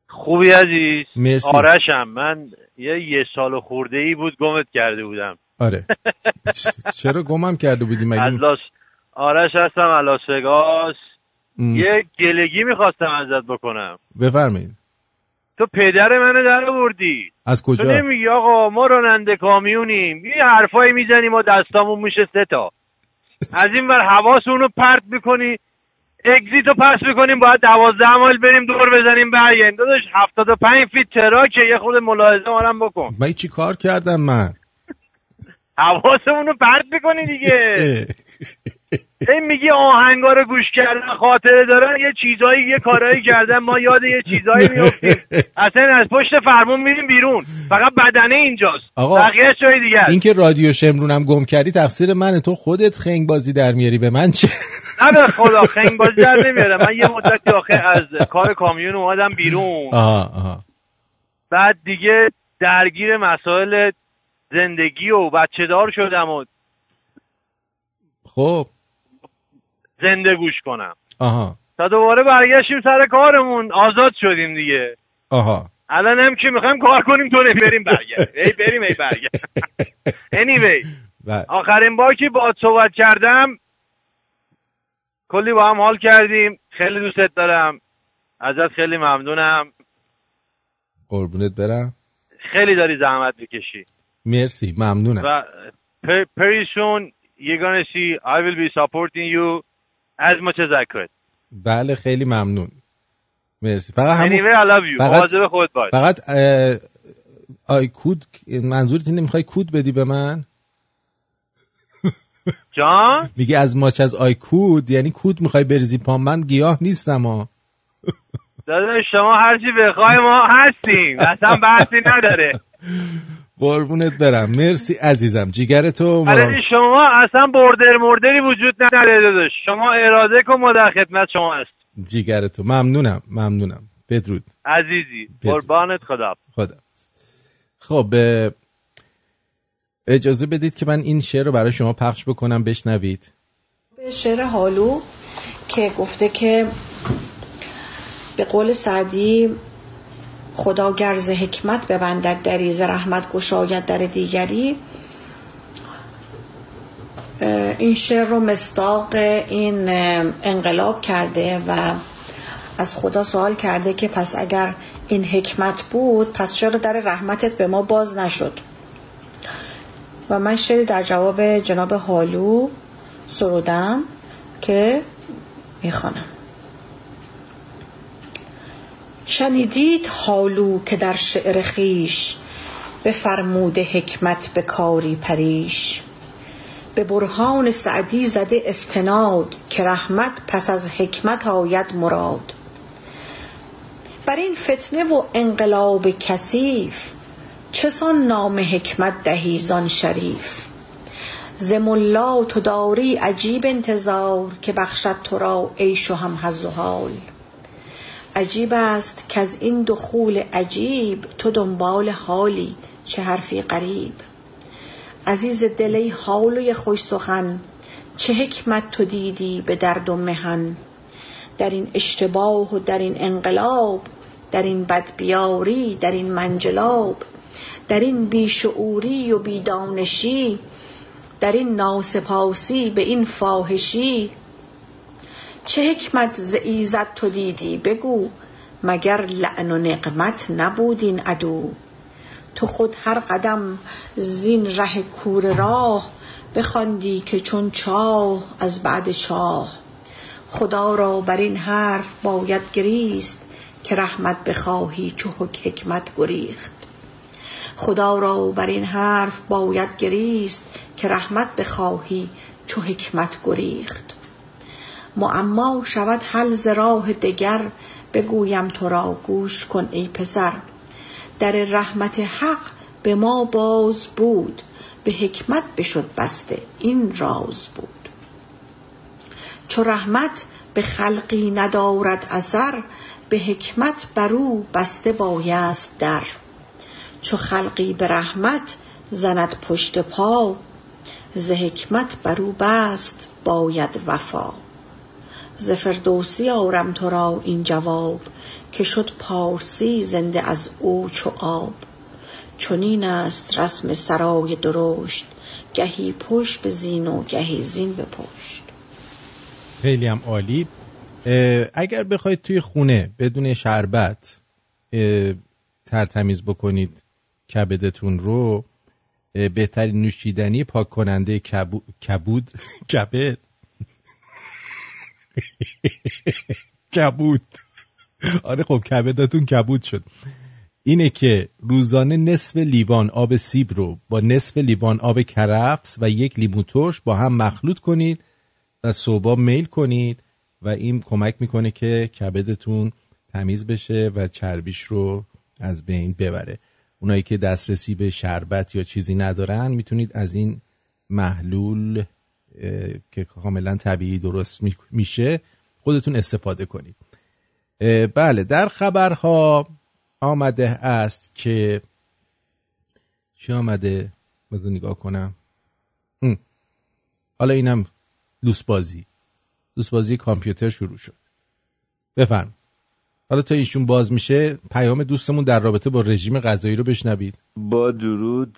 خوبی عزیز؟ مرسی. آرشم. من یه یه سال خورده ای بود گمت کرده بودم. آره. چرا گمم کرده بودی مگه؟ لاس آرش هستم الاسگاس یه گلگی می‌خواستم ازت بکنم. بفرمایید. تو پدر منو در آوردی. از تو کجا نمیگی آقا ما راننده کامیونیم. یه حرفایی می‌زنیم و دستامون میشه سه تا. از این ور حواسونو پرت می‌کنی. exit و pass می‌کنیم باید دوازده مایل بریم دور بزنیم برگردیم داداش هفتاد و پنج فیت truck ه یه خورده ملاحظه مارم بکن. من چی کار کردم من؟ حواسمون رو پرت می‌کنی دیگه. این میگی آهنگا رو گوش کردن خاطره دارن یه چیزایی یه کارایی کردن ما یاد یه چیزایی میافتیم. اصلا از پشت فرمون میریم بیرون. فقط بدنه اینجاست. آقا، بقیه جای دیگه. این که رادیو شمرونم گم کردی تقصیر منه تو خودت خنگ بازی در میاری. به من چه؟ نه به خدا خنگ بازی در نمیاره من یه مدتی آخه از کار کامیون اومدم بیرون. آها آها. بعد دیگه درگیر مسائل زندگی و بچه دار شدم و خب. زنده گوش کنم. آها. تا دوباره برگشتیم سر کارمون. آزاد شدیم دیگه. آها. الان هم که می‌خوایم کار کنیم تو بریم برگرد ای بریم ای برگرد anyway. آخرین بار که باهات صحبت کردم کلی با هم حال کردیم. خیلی دوستت دارم. ازت خیلی ممنونم. قربونت برم. خیلی داری زحمت می‌کشی. مرسی ممنونم. و gonna see I will be supporting you. I could بله خیلی ممنون. مرسی. فقط همون anyway I love you. فقط خودت باش. فقط اه، آی کود منظورت اینه می‌خوای کود بدی به من؟ جان؟ میگه از ماچ از آی کود یعنی کود می‌خوای بریزی پا من گیاه نیستم ها داداش شما هرچی بخوای ما هستیم. اصلا بحثی نداره. قربونت برم. مرسی عزیزم. جیگر تو مرا- شما اصلا بردر مردری وجود نداره داداش. شما اراده کن ما در خدمت شما هست جیگر تو. ممنونم ممنونم. بدرود. عزیزی. قربانت خدا. خدا خب اجازه بدید که من این شعر رو برای شما پخش بکنم. بشنوید. به شعر حالو که گفته که به قول سعدی خدا گرز حکمت ببندد دری ز رحمت گشاید در دیگری. این شعر رو مستاق این انقلاب کرده و از خدا سوال کرده که پس اگر این حکمت بود پس چرا در رحمتت به ما باز نشد؟ و من شعری در جواب جناب حالو سرودم که می‌خوانم. شنیدید حالو که در شعر خیش به فرمود حکمت به کاری پریش. به برهان سعدی زده استناد که رحمت پس از حکمت آید مراد. بر این فتنه و انقلاب کثیف چه سان نام حکمت دهی زان شریف. ز ملا تو داری عجیب انتظار که بخشد تو را عیش و هم حظ و حال. عجیب است که از این دخول عجیب تو دنبال حالی چه حرفی غریب. عزیز دل ای حال و خوش سخن چه حکمت تو دیدی به درد و محن در این اشتباه و در این انقلاب در این بدبیاری در این منجلاب در این بیشعوری و بیدانشی در این ناسپاسی به این فاحشی چه حکمت ز ایزد تو دیدی؟ بگو. مگر لعن و نقمت نبود این عدو. تو خود هر قدم زین ره کور راه بخواندی که چون چاه از بعد چاه خدا را بر این حرف باید گریست که رحمت بخواهی چو حک- حکمت گریخت. خدا را بر این حرف باید گریست که رحمت بخواهی چو حکمت گریخت. معما شود حل ز راه دگر بگویم تو را گوش کن ای پسر. در رحمت حق به ما باز بود به حکمت بشد بسته این راز بود. چو رحمت به خلقی ندارد اثر به حکمت بر او بسته بایست در. چو خلقی به رحمت زند پشت پا ز حکمت بر او بست باید وفا. ز فردوسی آرم تو را این جواب که شد پارسی زنده از او چو آب. چنین است رسم سرای درشت گهی پشت به زین و گهی زین به پشت خیلی هم عالی. اگر بخواید توی خونه بدون شربت ترتمیز بکنید کبدتون رو بهترین نوشیدنی پاک کننده کبو- کبود کبد کبود. آره خب کبدتون کبود شد. اینه که روزانه نصف لیوان آب سیب رو با نصف لیوان آب کرفس و یک لیمو ترش با هم مخلوط کنید و صبح میل کنید و این کمک می‌کنه که کبدتون تمیز بشه و چربیش رو از بین ببره. اونایی که دسترسی به شربت یا چیزی ندارن می‌تونید از این محلول که کاملا طبیعی درست می- میشه خودتون استفاده کنید. بله در خبرها آمده است که چی آمده؟ بذار نگاه کنم. هم. حالا اینم لوس بازی لوس بازی کامپیوتر شروع شد. بفرم حالا تا ایشون باز میشه پیام دوستمون در رابطه با رژیم غذایی رو بشنوید. با درود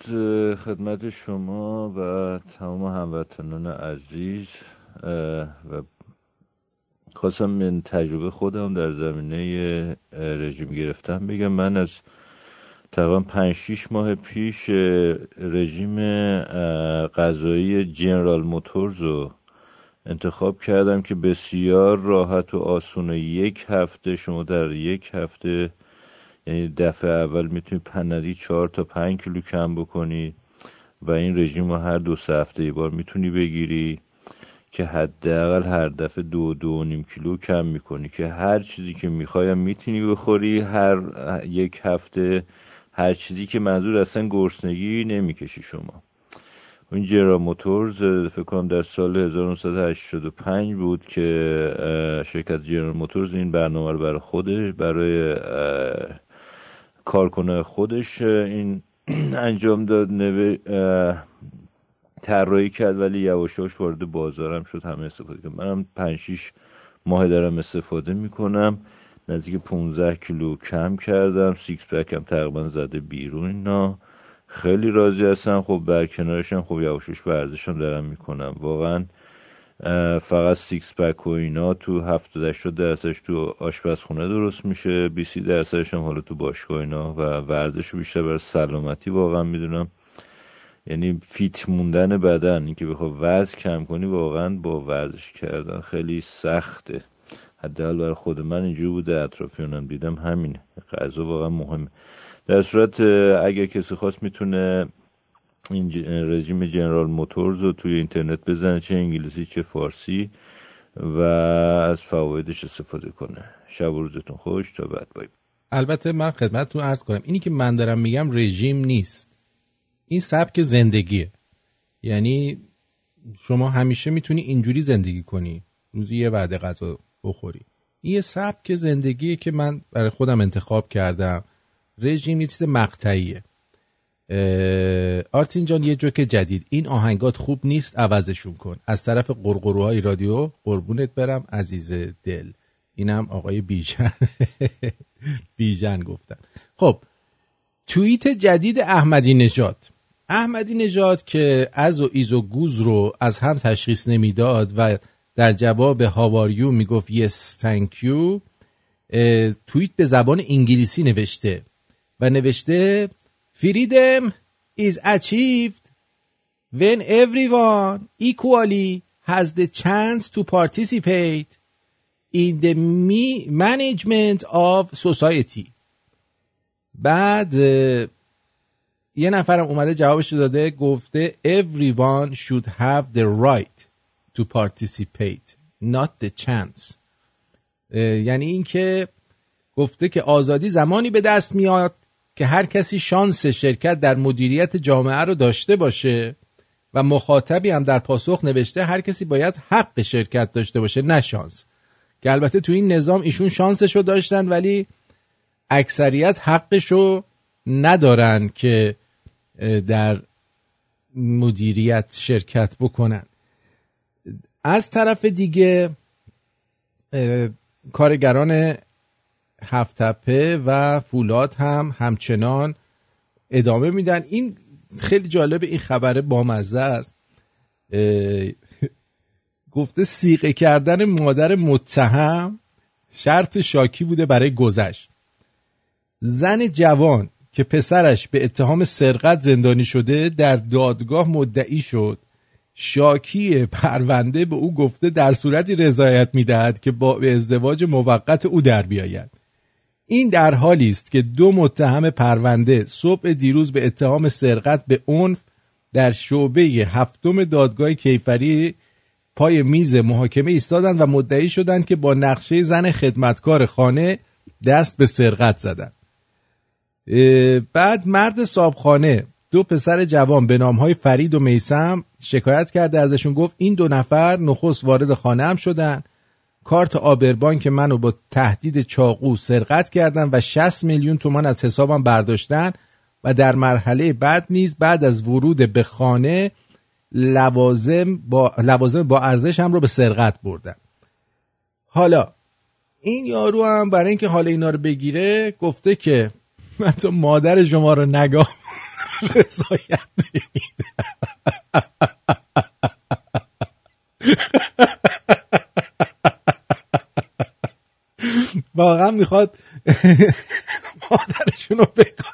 خدمت شما و تمام هموطنان عزیز و خواستم من تجربه خودم در زمینه رژیم گرفتن بگم. من از تقریبا پنج شیش ماه پیش رژیم غذایی جنرال موتورز رو انتخاب کردم که بسیار راحت و آسون و یک هفته شما در یک هفته یعنی دفعه اول می‌تونید پنری چهار تا پنج کیلو کم بکنی و این رژیم رو هر دو سه هفته یه بار می‌تونی بگیری که حداقل هر دفعه دو دو نیم کیلو کم می‌کنی که هر چیزی که می‌خوایم می‌تونی بخوری هر یک هفته هر چیزی که منظور اصلا گرسنگی نمی‌کشی شما. این جرا موتورز فکر کنم در سال 1985 بود که شرکت جرا موتورز این برنامه رو برای خودش برای کارکنه خودش این انجام داد. طراحی کرد ولی یواشاش وارد بازارم شد همه استفاده کرد. منم 5 6 ماه دارم استفاده می‌کنم. نزدیک 15 کیلو کم کردم. six pack هم تقریبا زده بیرون اینا. خیلی راضی هستم خب بر کنارشم خب یواشاش ورزشم دارم می‌کنم. واقعا فقط six pack و اینا تو 70 80 درصدش تو آشپزخونه درست میشه. 20 درصدش هم حالا تو باشگاه اینا و ورزش رو بیشتر برای سلامتی واقعا می‌دونم. یعنی فیت موندن بدن اینکه بخوای وزن کم کنی واقعا با ورزش کردن خیلی سخته. حداقل برای خود من اینجوری بوده اطرافیانم دیدم همینه. غذا واقعا مهمه. در صورت اگر کسی خواست می‌تونه این رژیم جنرال موتورز رو توی اینترنت بزنه چه انگلیسی چه فارسی و از فوایدش استفاده کنه. شب و روزتون خوش تا بعد. بای. البته من خدمتتون عرض کنم اینی که من دارم میگم رژیم نیست. این سبک زندگیه. یعنی شما همیشه می‌تونی اینجوری زندگی کنی. روزی یه وعده غذا بخوری. این یه سبک زندگیه که من برای خودم انتخاب کردم. رژیم یه چیز مقطعیه. آرتین جان یه جوک جدید. این آهنگات خوب نیست عوضشون کن. از طرف قرقروهای رادیو قربونت برم عزیز دل. اینم آقای بیژن. بیژن گفتن. خب توییت جدید احمدی نژاد. احمدی نژاد که از و ایز و گوز رو از هم تشخیص نمی‌داد و در جواب هاواریو می‌گفت یس تانک یو توییت به زبان انگلیسی نوشته. و نوشته freedom is achieved when everyone equally has the chance to participate in the management of society بعد یه نفرم اومده جوابش داده گفته everyone should have the right to participate not the chance یعنی اینکه گفته که آزادی زمانی به دست میاد که هر کسی شانس شرکت در مدیریت جامعه رو داشته باشه و مخاطبی هم در پاسخ نوشته هر کسی باید حق شرکت داشته باشه نه شانس. که البته تو این نظام ایشون شانسش رو داشتن ولی اکثریت حقش رو ندارن که در مدیریت شرکت بکنن. از طرف دیگه کارگران هفتپه و فولاد هم همچنان ادامه میدن. این خیلی جالب این خبر بامزه است. گفته سیقه کردن مادر متهم شرط شاکی بوده برای گذشت. زن جوان که پسرش به اتهام سرقت زندانی شده در دادگاه مدعی شد شاکی پرونده به او گفته در صورتی رضایت می‌دهد که با ازدواج موقت او در بیاید. این در حالی است که دو متهم پرونده صبح دیروز به اتهام سرقت به عنف در شعبه هفتم دادگاه کیفری پای میز محاکمه ایستادند و مدعی شدند که با نقشه زن خدمتکار خانه دست به سرقت زدند. بعد مرد صابخانه دو پسر جوان به های فرید و میسم شکایت کرده ازشون گفت این دو نفر نخست وارد خانه هم شدن. کارت آبربانک منو با تهدید چاقو سرقت کردن و 60 میلیون تومان از حسابم برداشتن و در مرحله بعد نیز بعد از ورود به خانه لوازم با, لوازم با ارزش هم رو به سرقت بردن. حالا این یارو هم برای اینکه حال اینا رو بگیره گفته که من تو مادر شما رو نگاه رضایت واقعا می‌خواد مادرشون رو بکن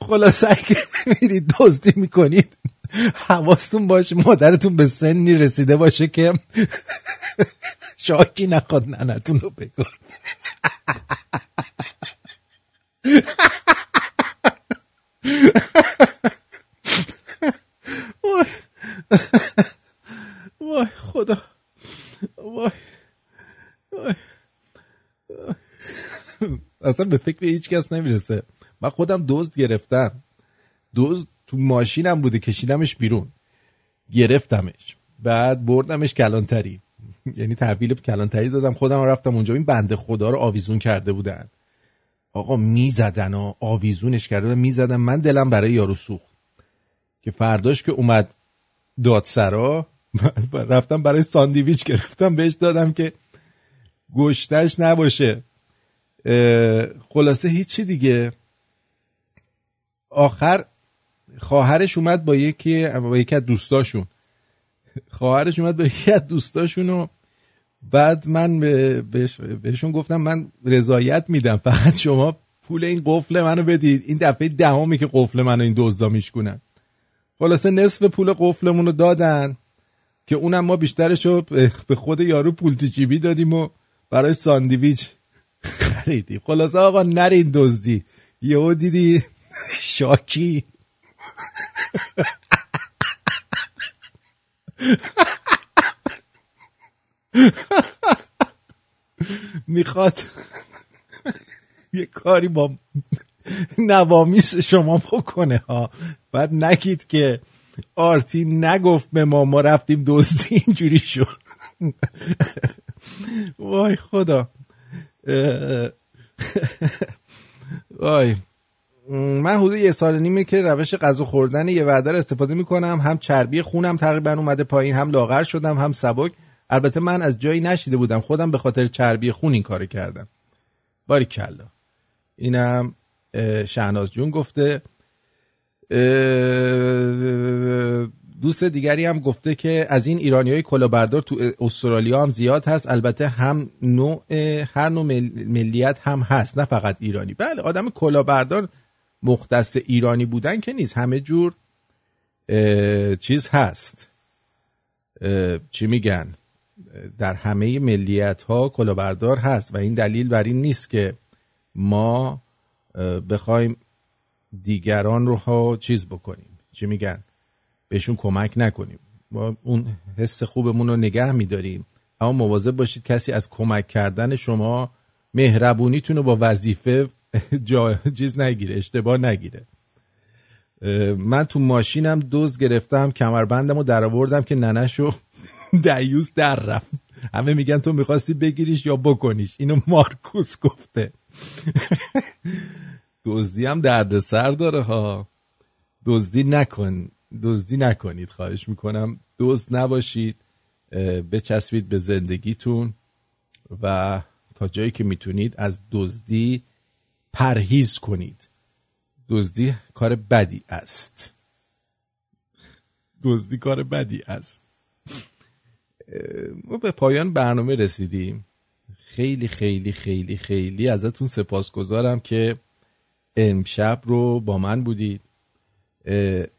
خلاصه اگه میرید دزدی می‌کنید. حواستون باشه مادرتون به سنی رسیده باشه که شاکی نخواد ننتون رو بکن وای خدا. وای, وای. اصلا به فکر هیچ کس نمی‌رسه. من خودم دزد گرفتم. دزد تو ماشینم بوده کشیدمش بیرون. گرفتمش. بعد بردمش کلانتری. یعنی تحویل کلانتری دادم خودم رفتم اونجا. این بنده خدا رو آویزون کرده بودن. آقا می‌زدن و آویزونش کرده می‌زدن. من دلم برای یارو سوخت. که فرداش که اومد دادسرا. رفتم برای ساندیویچ گرفتم بهش دادم که گشتش نباشه. خلاصه هیچی دیگه. آخر خواهرش اومد با یکی با یکی از دوستاشون. خواهرش اومد با یکی از دوستاشون و بعد من به- بهش- بهشون گفتم من رضایت میدم فقط شما پول این قفل منو بدید. این دفعه دهمی که قفل منو این دزدا میشکنن خلاصه نصف پول قفلمون رو دادن که اونم ما بیشترش رو به خود یارو پول جیبی دادیم و برای ساندویچ خریدیم خلاصه آقا نرین دزدی. یهو دیدی شاکی. می‌خواد یه کاری با نوامیس شما بکنه ها. بعد نگید که آرتی نگفت به ما ما رفتیم دزدی اینجوری شد. وای خدا. وای. من حدود یه سال نیمه که روش غذا خوردن یه وعده استفاده می‌کنم. هم چربی خونم تقریبا اومده پایین هم لاغر شدم هم سبک. البته من از جایی نشیده بودم. خودم به خاطر چربی خون این کار کردم. باری کلا اینم شهناز جون گفته. دوست دیگری هم گفته که از این ایرانی های تو استرالیا هم زیاد هست. البته هم نوع هر نوع مل- ملیت هم هست نه فقط ایرانی. بله آدم کلاهبردار مختص ایرانی بودن که نیست. همه جور چیز هست. چی میگن؟ در همه ملیت ها کلاهبردار هست و این دلیل بر این نیست که ما بخوایم دیگران رو ها چیز بکنیم. چی میگن؟ بهشون کمک نکنیم. ما اون حس خوبمون رو نگه میداریم. اما مواظب باشید کسی از کمک کردن شما مهربونیتون رو با وظیفه جا چیز نگیره اشتباه نگیره. من تو ماشینم دوز گرفتم کمربندم رو در آوردم که ننشو دیوز در رفت. همه میگن تو می‌خواستی بگیریش یا بکنیش. اینو مارکوس گفته. دزدی هم درد سر داره ها. دزدی نکن دزدی نکنید. خواهش می‌کنم. دزد نباشید. بچسبید به زندگیتون و تا جایی که می‌تونید از دزدی پرهیز کنید. دزدی کار بدی است. دزدی کار بدی است. ما به پایان برنامه رسیدیم. خیلی خیلی خیلی خیلی ازتون سپاسگزارم که امشب رو با من بودید.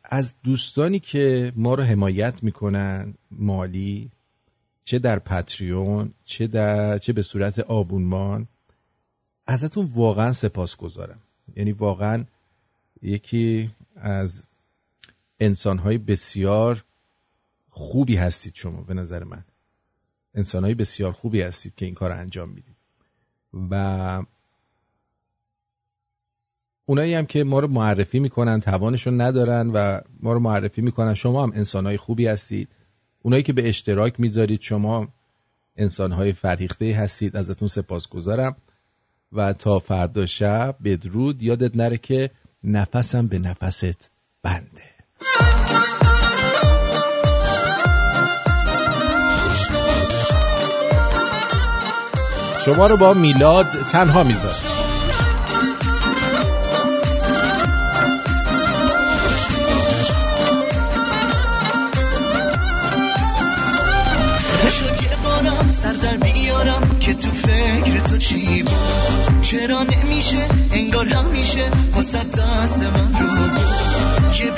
از دوستانی که ما رو حمایت می‌کنن مالی چه در پتریون چه در چه به صورت آبونمان ازتون واقعا سپاسگزارم. یعنی واقعا یکی از انسانهای بسیار خوبی هستید شما به نظر من. انسانهای بسیار خوبی هستید که این کار رو انجام می‌دید. و اونایی هم که ما رو معرفی می‌کنن توانشون ندارن و ما رو معرفی می‌کنن شما هم انسانهای خوبی هستید. اونایی که به اشتراک می‌ذارید شما انسانهای فرهیخته هستید. ازتون سپاسگزارم و تا فردا شب بدرود. یادت نره که نفسم به نفست بنده. شما رو با میلاد تنها بارم سر در بیارم که تو فکر تو چی بود؟ چرا نمیشه؟ انگار همیشه واسه دست من رو بود. یه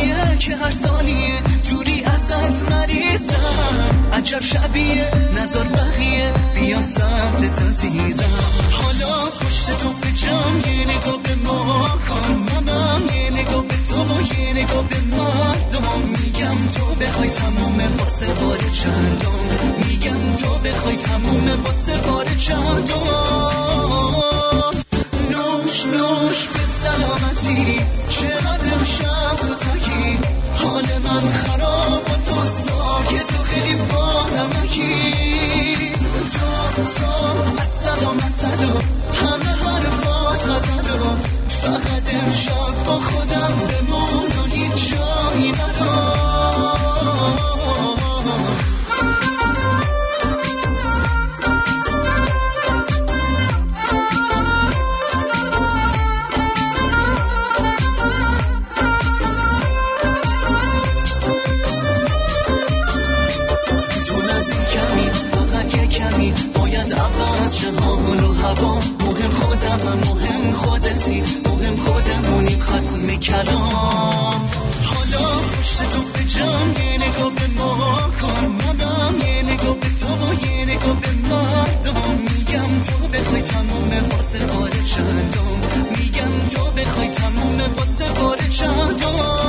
بیماریه که هر ثانیه جوری ازت مریضم. عجب شبیه نظر بقیه بیا سمت تزیزم حالا پشت تو به جام یه نگاه به ما کن. منم یه نگاه به تو یه نگاه به مردم. میگم تو بخوای تموم واسه بار چندم. میگم تو بخوای تموم واسه بار چندم. نوش نوش به سلامتی. چقدر امشب تو تکی؟ حال من خراب و تو ساکت و خیلی با نمکی تو تو از سلام سلام همه حرفات غزلو فقط امشب با خودم بمون و هیچ جایی ندار. ختم کلام. حالا پشت تو به جام یه نگاه به ما کن. منم یه نگاه به تو یه نگاه به مردم. میگم تو بخوای تموم واسه بار چندم میگم تو بخوای تموم واسه بار چندم